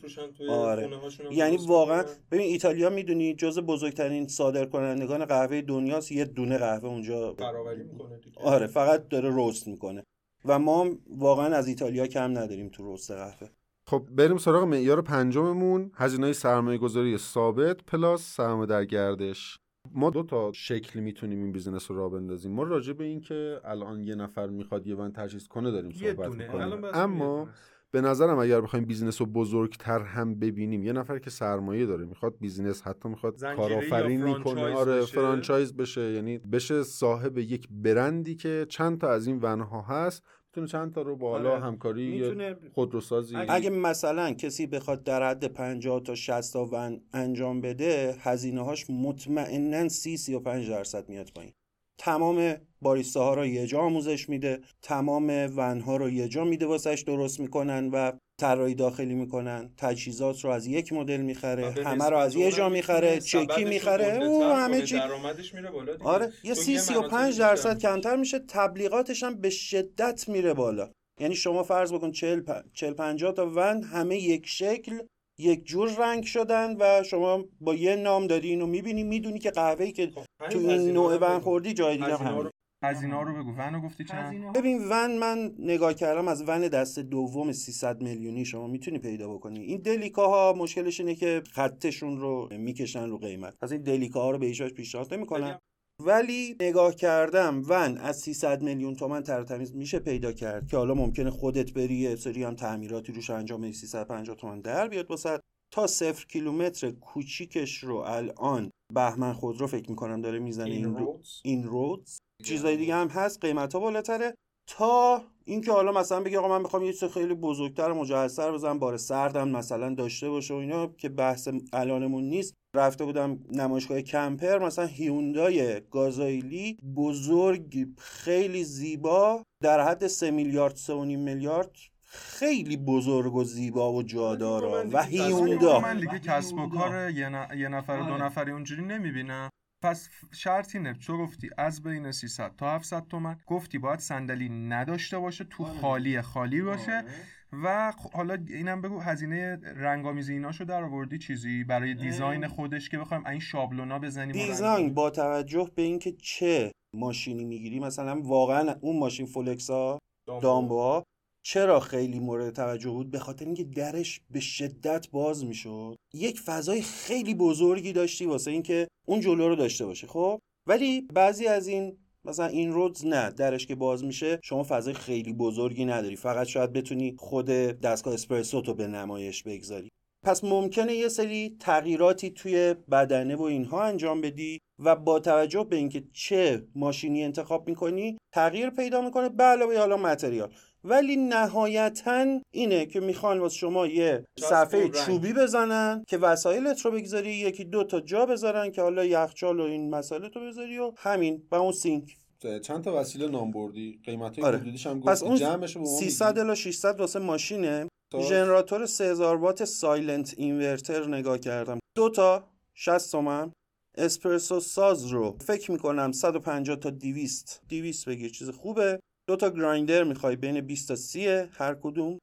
آره. یعنی واقعا ببین ایتالیا می‌دونی جز بزرگترین صادر کنندگان قهوه دنیاست یه دونه قهوه اونجا برابری می‌کنه دیگه. آره فقط داره roast می‌کنه. و ما هم واقعا از ایتالیا کم نداریم تو roast قهوه. خب بریم سراغ معیار پنجممون. هزینه سرمایه گذاری ثابت plus سرمایه در گردش. ما دو تا شکل می‌تونیم این business رو راه بندازیم. ما راجع به این که الان یه نفر می‌خواد یه ون تجهیز کنه داریم صحبت می‌کنیم. اما. به نظرم اگر بخوایم business رو بزرگتر هم ببینیم یه نفر که سرمایه داره می‌خواد business حتی می‌خواد کارآفرینی کنه franchise آره بشه. franchise بشه یعنی بشه صاحب یک برندی که چند تا از این ونها هست می‌تونه چند تا رو بالا آره. همکاری خودروسازی اگه مثلا کسی بخواد در حد 50 تا 60 تا ون انجام بده هزینه هاش مطمئنا 30 35 درصد میاد پایین تمام باریستا ها رو یه جا آموزش میده تمام ون ها رو یه جا میده واسش درست می‌کنن و طراحی داخلی می‌کنن تجهیزات رو از یک مدل می‌خره همه رو از یه جا می‌خره چکی می‌خره او همه چی درآمدش میره بالا دیگه. آره یه سی سی و پنج درصد. کمتر میشه تبلیغاتش هم به شدت میره بالا یعنی شما فرض بکن 40 40 50 تا ون همه یک شکل یک جور رنگ شدن و شما با یه نام داری اینو می‌بینی می‌دونی که قهوه‌ای که خب، تو این نوع رو ون بگو. خوردی جای دیگه هم هزینه رو هزینه رو بگو. ونو گفتی چند؟ ببین ون من نگاه کردم از ون دست دوم 300 میلیونی شما می‌تونی پیدا بکنی. این دلیکاها مشکلش اینه که خطشون رو می‌کشن رو قیمت. پس این دلیکاها رو به هیچ وجه پیشنهاد نمی‌کنم ولی نگاه کردم ون از 300 میلیون تومن تر تمیز میشه پیدا کرد که حالا ممکنه خودت بری یه سری هم تعمیراتی روش انجام بدی 350 تومن در بیاد واسه تا صفر کیلومتر کوچیکش رو الان بهمن خودرو فکر می‌کنم داره می‌زنه این, این رو... رودز این رودز چیزای دیگه هم هست قیمت ها بالاتره. تا اینکه حالا مثلا بگه آقا من می‌خوام یه چیز خیلی بزرگتر مجهزتر بزنم بار سردم مثلا داشته باشه و اینا که بحث الانمون نیست. رفته بودم نمایشگاه کمپر مثلا هیوندای گازایلی بزرگ خیلی زیبا در حد 3 میلیارد 3.5 میلیارد خیلی بزرگ و زیبا و جادارا و هیوندا. من دیگه کسب و کار یه, نفر و دو آره. نفری اونجوری نمی‌بینم. پس شرط اینه تو گفتی از بین 300 تا 700 تومن. گفتی باید صندلی نداشته باشه تو خالی خالی باشه. و خ- حالا اینم بگو هزینه رنگامیزی ایناشو در آوردی چیزی؟ برای دیزاین خودش که بخوایم این شابلونا بزنیم و دیزاین رنگ- با توجه به اینکه چه ماشینی می‌گیری؟ مثلا واقعا اون ماشین فولکسا دامبوها چرا خیلی مورد توجه بود؟ به خاطر اینکه درش به شدت باز می‌شد. یک فضای خیلی بزرگی داشتی واسه اینکه اون جلو رو داشته باشه خب؟ ولی بعضی از این مثلا این رودز نه درش که باز میشه شما فضای خیلی بزرگی نداری. فقط شاید بتونی خود دستگاه اسپرسو تو به نمایش بگذاری. پس ممکنه یه سری تغییراتی توی بدنه و اینها انجام بدی و با توجه به اینکه چه ماشینی انتخاب می‌کنی تغییر پیدا می‌کنه. به علاوه حالا متریال. ولی نهایتا اینه که می‌خوان واسه شما یه صفحه. چوبی بزنن که وسایلت رو بگذاری یکی دو تا جا بذارن که حالا یخچال و این مسائل تو بذاری و همین و اون سینک. چند تا وسیله نام بردی؟ قیمت های آره. هم پس گفتی. اون جمعش رو به ما 300 میگی؟ الی 600 واسه ماشینه. ژنراتور 3000 وات silent inverter نگاه کردم. دو تا 60 تومن. اسپرسو ساز رو فکر می‌کنم 150 تا 200 200 بگیر چیز خوبه. دو تا grinder می‌خوای بین 20 تا 30 هر کدوم.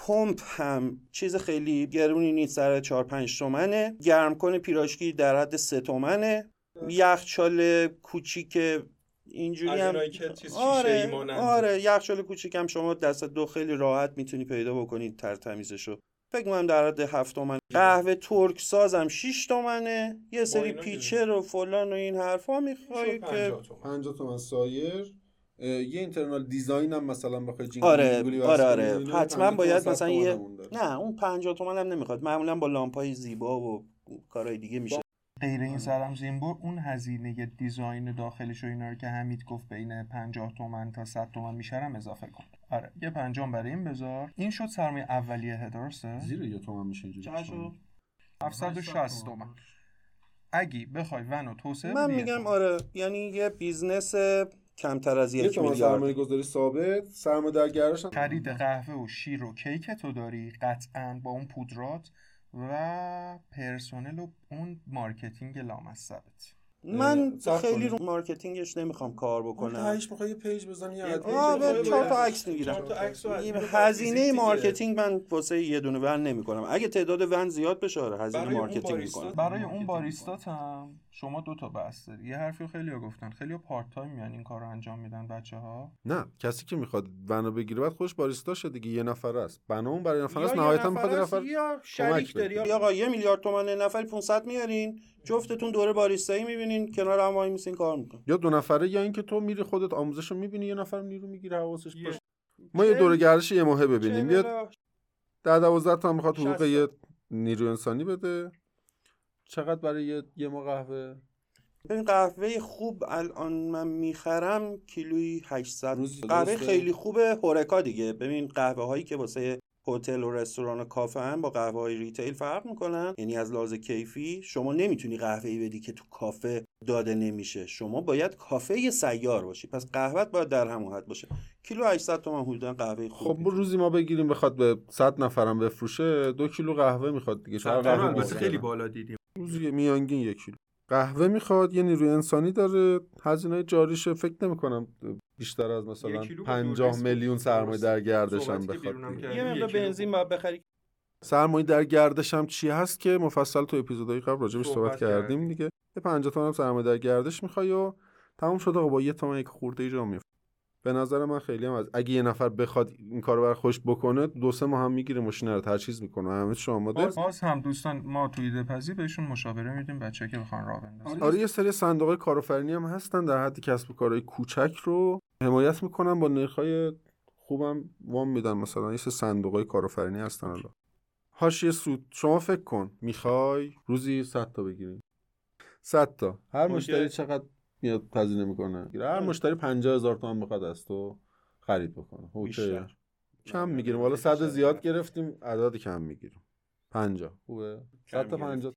پمپ هم چیز خیلی گرونی نیست سر 4 5 تومنه. گرم کن پیراشکی در حد 3 تومنه. یخچال کوچیک اینجوری هم آره. آره یخچال کوچیکم شما دست دو خیلی راحت می‌تونی پیدا بکنی تر تمیزشو. فکر کنم در حد هفت تومن. قهوه ترک سازم 6 تومنه. یه سری pitcher و فلان و این حرفا می‌خوای که 50 تومن. 50 تومن سایر. یه internal design هم مثلا بخوای جینگول آره آره آره حتما 50 باید مثلا یه. نه اون 50 تومن هم نمی‌خواد معمولا با لامپای زیبا و کارهای دیگه میشه غیر این سرم زینبور اون هزینه design داخلش و اینا رو که حمید گفت بین 50 تومن تا 100 تومن میشه هم اضافه کن آره یه 50 برای این بذار این شد سرمایه اولیه درسته زیر یه تومن میشه اینجوری چقدر شد. شد؟ 760 تومن اگه بخوای ونو توسعه من میگم. آره یعنی یه business کمتر از یه یک تومن سرمایه میلیارد. گذاری ثابت سرمایه در گردش هم خرید قهوه و شیر و کیک تو داری قطعا با اون پودرات و پرسنل و اون مارکتینگ لامصبت. من صبر خیلی. رو مارکتینگش نمی‌خوام کار بکنم. تهش می‌خوای یه پیج بزنی یه آه. به چهار تا عکس می‌گیرم. هزینه. مارکتینگ من واسه یه دونه ون نمی‌کنم. اگه تعداد ون زیاد بشه آره هزینه مارکتینگ می‌کنم. برای اون باریستات هم شما دو تا بحث داری. یه حرفی خیلی گفتن. خیلی پارت تایم میان این کار رو انجام میدن بچه ها نه کسی که می‌خواد بنا بگیره بعد خودش باریستا شه دیگه. یه نفر است. بنا اون برای نفر است. نهایتا نفر می‌خواد نفر یا شریک. داری. یا آقا یه میلیارد تومن نفری 500 میارین. جفتتون دوره باریستایی می‌بینین. کنار هم وای میسین کار میکن یا دو نفره یا اینکه تو میری خودت آموزش رو می‌بینی یه نفر نیرو می‌گیره حواسش باشه. ما یه دوره گردش یه ماهه ببینیم. یه چه ده دوازده تا هم می‌خواد حقوق. یه نیرو انسانی بده. چقدر برای یه, یه ما قهوه؟ ببین قهوه خوب الان من می‌خرم کیلویی 800 روزی قهوه؟ خیلی خوبه هورکا دیگه. ببین قهوه هایی که واسه هتل و رستوران و کافه هم با قهوه های ریتیل فرق می‌کنن. یعنی از لحاظ کیفی شما نمی‌تونی قهوه ای بدی که تو کافه داده نمیشه. شما باید کافه سیار باشی. پس قهوت باید در همون حد باشه. کیلو 800 تومن حدودا قهوه خوب خب روزی ما بگیریم بخواد به 100 نفرم بفروشه دو کیلو قهوه می‌خواد دیگه. چرا قهوه خیلی؟ بالا دیدیم. روزی میانگین یک کیلو. قهوه می‌خواد یه نیروی انسانی داره. هزینه جاریشه فکر نمی‌کنم بیشتر از مثلا یک کیلو با 50 دوربین میلیون سرمایه در گردش هم بخواد. یه مقدار بنزین. باید بخری. سرمایه در گردش هم چی هست که مفصل تو اپیزودهای قبل راجبش صحبت, صحبت کردیم. دیگه یه 50 تومن هم سرمایه در گردش می‌خوای و تموم شده آقا با یه تومن یک خورده ای جا میفته به نظر من خیلی هم از اگه یه نفر بخواد این کارو بر خوش بکنه دو سه ماه هم می‌گیره ماشین رو تجهیز می‌کنه. همه آماده باز, باز هم دوستان ما توی ایده پذیر بهشون مشاوره میدیم بچه که بخوان راه بندازن. آره یه سری صندوق کارآفرینی هم هستن در حد کسب و کارهای کوچک رو حمایت می‌کنن با نرخ‌های خوبم وام میدن مثلا. یه سری صندوق کارآفرینی هستن الان. حاشیه سود. شما فکر کن. می‌خوای روزی 100 تا بگیری. 100 تا. هر. مشتری چقدر میاد هزینه می‌کنه هر مشتری 50 هزار تومان بخواد از تو خرید بکنه. اوکی بیشتر. کم می‌گیریم. حالا 100 زیاد گرفتیم اعداد کم می‌گیریم. 50 خوبه. 100 تا کم 50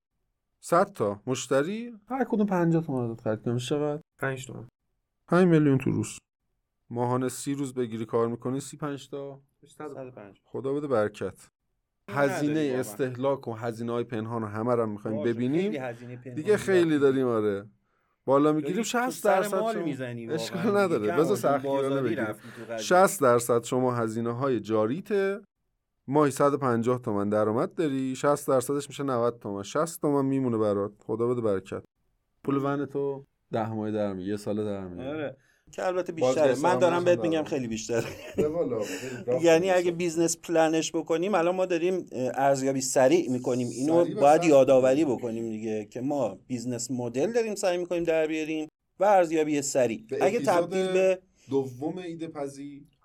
100 تا. مشتری؟ هر کدوم 50 تومن ازت خرید کنه میشه چقدر 5 تومن. 5 میلیون تو روز. ماهانه 30 روز بگیری کار می‌کنی 35 تا. 105 خدا بده برکت. هزینه. استهلاک و هزینه های پنهان رو همه رو هم می‌خوایم ببینیم. دیگه خیلی داری. داریم آره. بالا می‌گیریم تو 60 سر درصد مال شما- می‌زنی اشکال واقعاً. نداره. بذار سختگیرانه بگیریم. رفتی تو قضیه. 60 درصد شما هزینه های جاریته. ماهی 150 تومن درآمد داری. 60 درصدش میشه 90 تومن. 60 تومن میمونه برات. خدا بده برکت. پول ون تو ده ماه در یه سال در آره. که البته بیشتره من دارم بهت. میگم خیلی راه یعنی. اگه business plan ش بکنیم الان ما داریم ارزیابی سریع می‌کنیم اینو باید. یادآوری بکنیم دیگه که ما business model داریم سعی می‌کنیم در بیاریم و ارزیابی سریع اگه تبدیل به دوم ایده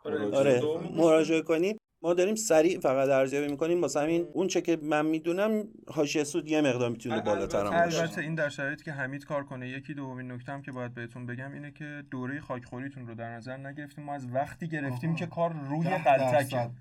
آره، مراجعه آره. مراجعه کنیم ما داریم سریع فقط ارزیابی می‌کنیم واسه همین اون چه که من می‌دونم حاشیه سود یه مقدار می‌تونه بالاتر هم باشه البته این در شرایطی که حمید کار کنه یکی دومین نکته هم که باید بهتون بگم اینه که دوره خاکخوریتون رو در نظر نگرفتیم ما از وقتی گرفتیم آها. که کار روی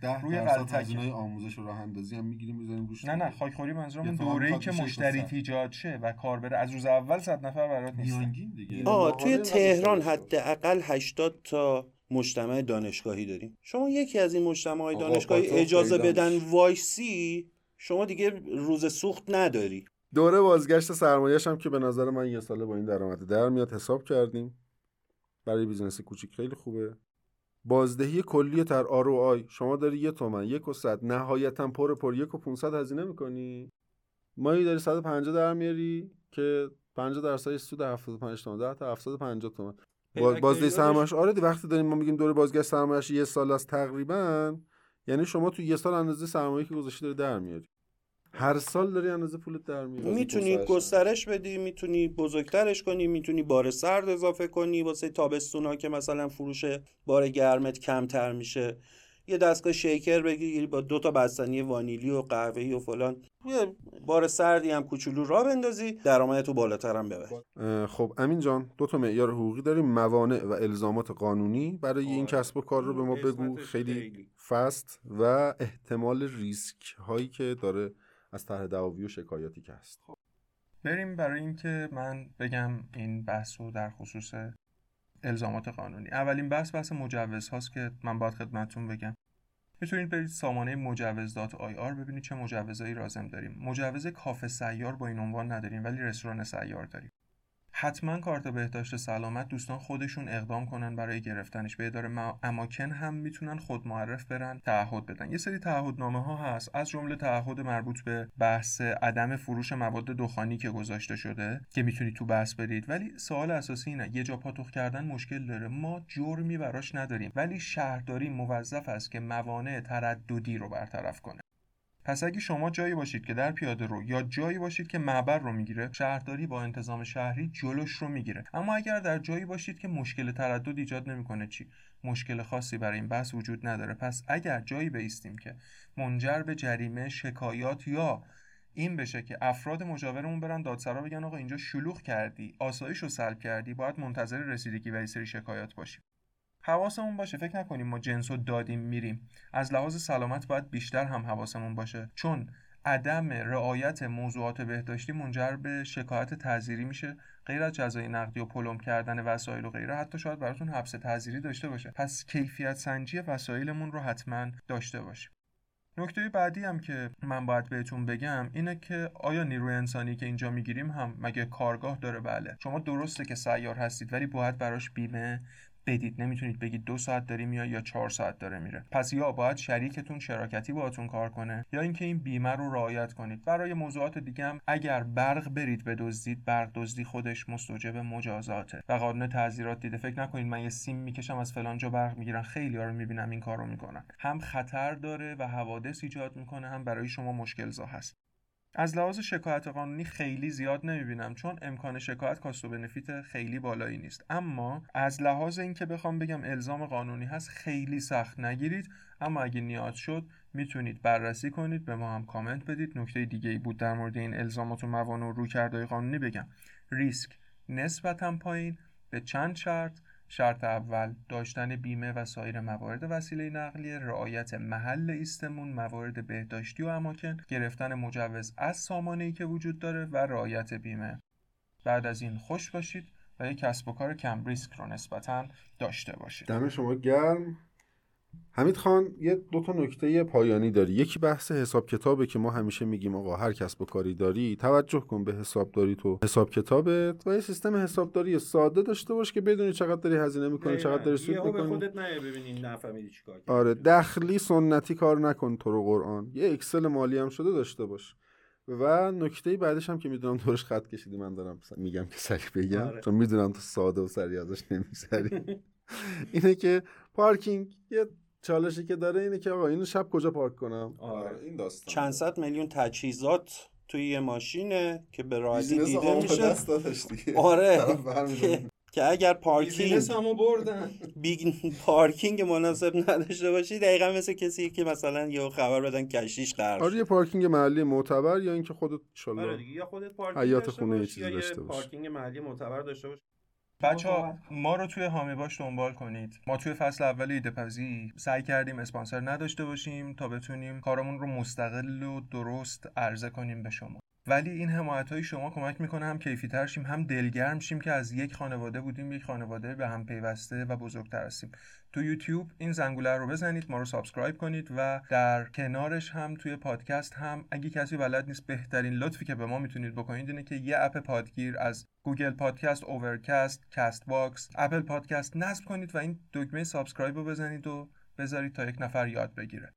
ده روی. هزینه‌های آموزش و راه اندازی هم می‌گیریم می‌ذاریم روش نه نه خاکخوری تومن دوره‌ای که مشتری 100. ایجاد شه و کار بره از روز اول صد نفر برات دیگه. آه ماهانه توی تهران. حداقل 80 تا مجتمع دانشگاهی داریم. شما یکی از این مجتمع دانشگاهی اجازه بدن. وایسی شما دیگه روز سوخت نداری. دوره بازگشت سرمایه‌اش هم که به نظر من یه ساله با این درآمد در میاد حساب کردیم. برای business کوچیک خیلی خوبه. بازدهی کلی ROI. شما داری یه تومن یک و صد. نهایتا پر پر یک و 500 هزینه می‌کنی. ماهی داری 150 در میاری که 50 درصدش سود 75 تومن 10 تا 750 تومن. با- Payback بازده سرمایه‌اش؟ آره دی وقتی داریم ما میگیم دوره بازگشت سرمایه‌اش یه سال است تقریبا یعنی شما تو یه سال اندازه سرمایه‌ای که گذاشتی داری در میاری. هر سال داری اندازه پولت در میاری. می‌تونی گسترش بدی می‌تونی بزرگترش کنی می‌تونی بار سرد اضافه کنی واسه تابستونا که مثلا فروش بار گرمت کمتر میشه. یه دستگاه شیکر بگیری با دو تا بستنی وانیلی و قهوه‌ای و فلان. یه بار سردی هم کوچولو را بندازی درآمدتو بالاتر هم ببری خب امین جان دو تا معیار حقوقی داریم موانع و الزامات قانونی برای این آره. کسب و کار رو به ما بگو. خیلی خیلی. فست و احتمال ریسک هایی که داره از طرح دعاوی و شکایاتی که هست. بریم برای اینکه من بگم این بحث رو در خصوص الزامات قانونی. اولین بحث بحث مجوز هاست که من باید خدمتتون بگم. می‌تونید برید سامانه مجوز آی آر ببینید چه مجوزایی لازم داریم. مجوز کافه سیار با این عنوان نداریم ولی رستوران سیار داریم. حتما کارت بهداشت سلامت دوستان خودشون اقدام کنن برای گرفتنش به اداره ما- اماکن هم می‌تونن خود معرف برن تعهد بدن. یه سری تعهدنامه ها هست از جمله تعهد مربوط به بحث عدم فروش مواد دخانی که گذاشته شده که می‌تونید تو بحث برید. ولی سوال اساسی اینه یه جا پاتوخ کردن مشکل داره. ما جرمی براش نداریم ولی شهرداری موظف است که موانع ترددی رو برطرف کنه. پس اگه شما جایی باشید که در پیاده رو یا جایی باشید که معبر رو می‌گیره شهرداری با انتظام شهری جلوش رو می‌گیره. اما اگر در جایی باشید که مشکل تردد ایجاد نمی‌کنه چی؟ مشکل خاصی برای این بحث وجود نداره. پس اگر جایی بیستیم که منجر به جریمه شکایات یا این بشه که افراد مجاورمون برن دادسرا بگن آقا اینجا شلوغ کردی آسایش رو سلب کردی باید منتظر رسیدگی و سری شکایات باشیم حواسمون باشه فکر نکنیم ما جنس رو دادیم میریم. از لحاظ سلامت باید بیشتر هم حواسمون باشه. چون عدم رعایت موضوعات بهداشتی منجر به شکایت تعزیری میشه غیر از جزای نقدی و پلم کردن وسایل و غیره حتی شاید براتون حبس تعزیری داشته باشه. پس کیفیت سنجی وسایلمون رو حتما داشته باشیم. نکته بعدی هم که من باید بهتون بگم اینه که آیا نیروی انسانی که اینجا می‌گیریم هم مگه کارگاه داره؟ بله. شما درسته که سیار هستید ولی باید براش بیمه بدید. نمی‌تونید بگید دو ساعت داری میاد یا چهار ساعت داره میره. پس یا باید شریکتون شراکتی باهاتون کار کنه یا اینکه این بیمه رو رعایت کنید. برای موضوعات دیگه هم اگر برق برید بدزدید برق دزدی خودش مستوجب مجازاته و قانون تعزیرات دیده. فکر نکنید من یه سیم می‌کشم از فلان جا برق می‌گیرن. خیلی رو می‌بینم این کار رو می‌کنن. هم خطر داره و حوادث ایجاد می‌کنه هم برای شما مشکل زا هست. از لحاظ شکایت قانونی خیلی زیاد نمی‌بینم چون امکان شکایت کاست و بنفیت خیلی بالایی نیست. اما از لحاظ اینکه بخوام بگم الزام قانونی هست خیلی سخت نگیرید. اما اگه نیاز شد می‌تونید بررسی کنید به ما هم کامنت بدید. نکته دیگه ای بود در مورد این الزامات و موانع و رویکردهای قانونی بگم. ریسک نسبتا پایین به چند شرط؟ شرط اول داشتن بیمه و سایر موارد وسیله نقلیه رعایت محل ایستمون موارد بهداشتی و اماکن گرفتن مجوز از سامانه‌ای که وجود داره و رعایت بیمه. بعد از این خوش باشید و یک کسب و کار کم ریسک رو نسبتا داشته باشید. دم شما گرم. حمید خان یه دو تا نکته پایانی داری. یکی بحث حساب کتابه که ما همیشه میگیم آقا هر کسب و کاری داری توجه کن به حسابداری تو حساب کتابت و یه سیستم حسابداری ساده داشته باش که بدونی چقدر داری هزینه می‌کنی چقدر داری سود می‌کنی. خودت نه ببینین نفهمیدی چیکار. آره دخلی سنتی کار نکن تو رو قرآن. یه اکسل مالی هم شده داشته باش. و نکته بعدش هم که می‌دونم دورش خط کشیدی من دارم میگم که سریع بگم. آره. چون می‌دونم تو ساده و سریع ازش نمیسری اینه که پارکینگ یه چالشی که داره اینه که آقا اینو شب کجا پارک کنم آره. این داستان چند صد میلیون تجهیزات توی یه ماشینه که به راحتی دیده میشه دست دادش دیگه آره. که, اگر پارکینگ بردن یک پارکینگ مناسب نداشته باشی دقیقا مثل کسی که مثلا یه خبر بدن کشتیش غرق آره. یه پارکینگ محلی معتبر یا اینکه خودت آره انشالله دیگه یا خودت پارکینگ حیاط داشته خونه یه چیزی یا یه داشته باش. پارکینگ محلی معتبر داشته باش بچه ها ما رو توی حامی باش دنبال کنید. ما توی فصل اول ایده پزی سعی کردیم اسپانسر نداشته باشیم تا بتونیم کارمون رو مستقل و درست عرضه کنیم به شما. ولی این حمایت های شما کمک می‌کنه هم کیفی تر شیم هم دلگرم شیم که از یک خانواده بودیم یک خانواده به هم پیوسته و بزرگتر هستیم. تو یوتیوب این زنگوله رو بزنید ما رو subscribe کنید و در کنارش هم توی پادکست هم اگه کسی بلد نیست بهترین لطفی که به ما می‌تونید بکنید اینه که یه app پادگیر از Google Podcast، Overcast، Castbox، Apple Podcast نصب کنید و این دکمه subscribe رو بزنید و بذارید تا یک نفر یاد بگیره.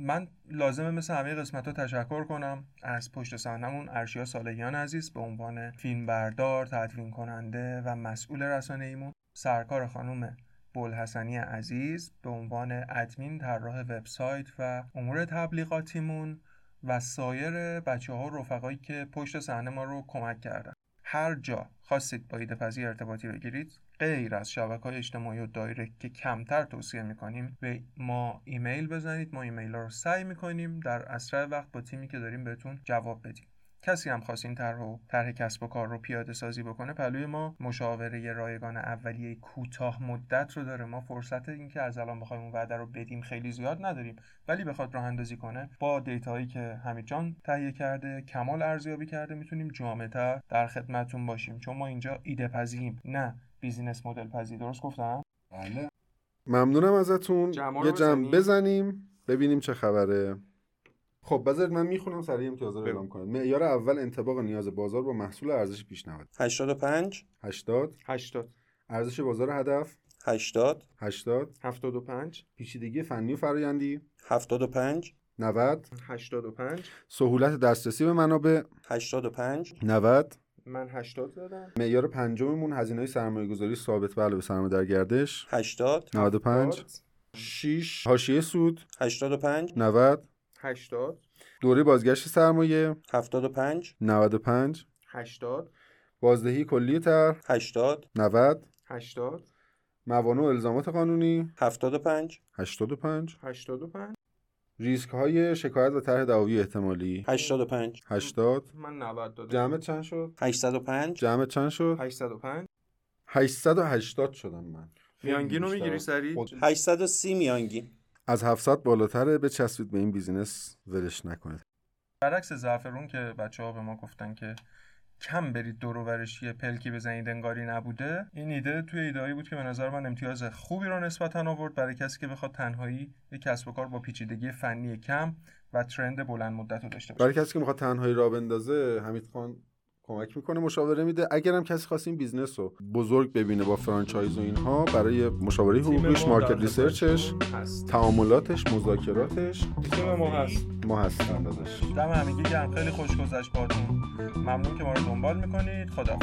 من لازمه مثل همه قسمت ها تشکر کنم از پشت صحنمون ارشیا صالحیان عزیز به عنوان فیلم بردار، تدوین کننده و مسئول رسانه ایمون سرکار خانم بولحسنی عزیز به عنوان ادمین طراح وبسایت و امور تبلیغاتیمون و سایر بچه ها و رفقایی که پشت صحنه ما رو کمک کردن. هر جا خواستید با ایده پذیر ارتباطی بگیرید غیر از شبکه های اجتماعی و direct که کمتر توصیه می‌کنیم به ما ایمیل بزنید. ما ایمیل رو سعی می‌کنیم در اسرع وقت با تیمی که داریم بهتون جواب بدیم. کسی هم خواست این طرح و طرح کسب و کار رو پیاده سازی بکنه پهلوی ما مشاوره رایگان اولیه کوتاه مدت رو داره. ما فرصت اینکه از الان بخوایم اون وعده رو بدیم خیلی زیاد نداریم. ولی بخواد راه اندازی کنه با data یی که حمید جان تهیه کرده کمال ارزیابی کرده می‌تونیم جامعتر در خدمتتون باشیم. چون ما اینجا ایده پذیریم نه business model پذیر درست گفتم؟ بله. ممنونم ازتون. یه جمع بزنیم. بزنیم ببینیم چه خبره. خب بذارید من می‌خونم سریع امتیازا رو. اعلام کنید معیار اول انطباق نیاز بازار با محصول ارزش پیشنهاد. 85 80 80 ارزش بازار هدف. 80 80 75 پیچیدگی فنی و فرآیندی 75 90 85 سهولت دسترسی به منابع. 85 90 من 80 دادم معیار پنجممون هزینه سرمایه گذاری ثابت به علاوه سرمایه در گردش 80 95 6 حاشیه سود. 85 90 80 دوره بازگشت سرمایه. 75 95 80 بازدهی کلی تر 80 90 80 موانع و الزامات قانونی. 75 85 85 ریسک های شکایت و طرح دعاوی احتمالی. 85 80 من 90 دادم. جمع چند شد؟ 805 جمع چند شد؟ 805 880 شدم من. میانگین رو. می‌گیری خود- 830 میانگین. از 700 بالاتره بچسبید به این بیزینس ولش نکنید. برعکس زعفرون که بچه ها به ما گفتن که کم برید دور یه پلکی بزنید انگاری نبوده. این ایده توی ایدهایی بود که به نظر من امتیاز خوبی رو نسبتا آورد برای کسی که بخواد تنهایی یک کسب و کار با پیچیدگی فنی کم و trend بلند مدت رو داشته باشه. برای کسی که می‌خواد تنهایی را بندازه حمید خان کمک می‌کنه مشاوره میده. اگرم کسی خواست این business رو بزرگ ببینه با franchise و اینها برای مشاوره حقوقیش ما market research ش هست. تعاملاتش مذاکراتش تیم ما هست. ما هستن داداش دم همگی گرم. خیلی خوش گذشت باهاتون. ممنون که ما رو دنبال می‌کنید. خدا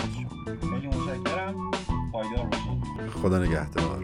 خیلی متشکرم. پایدار باشید. خدا نگهدار.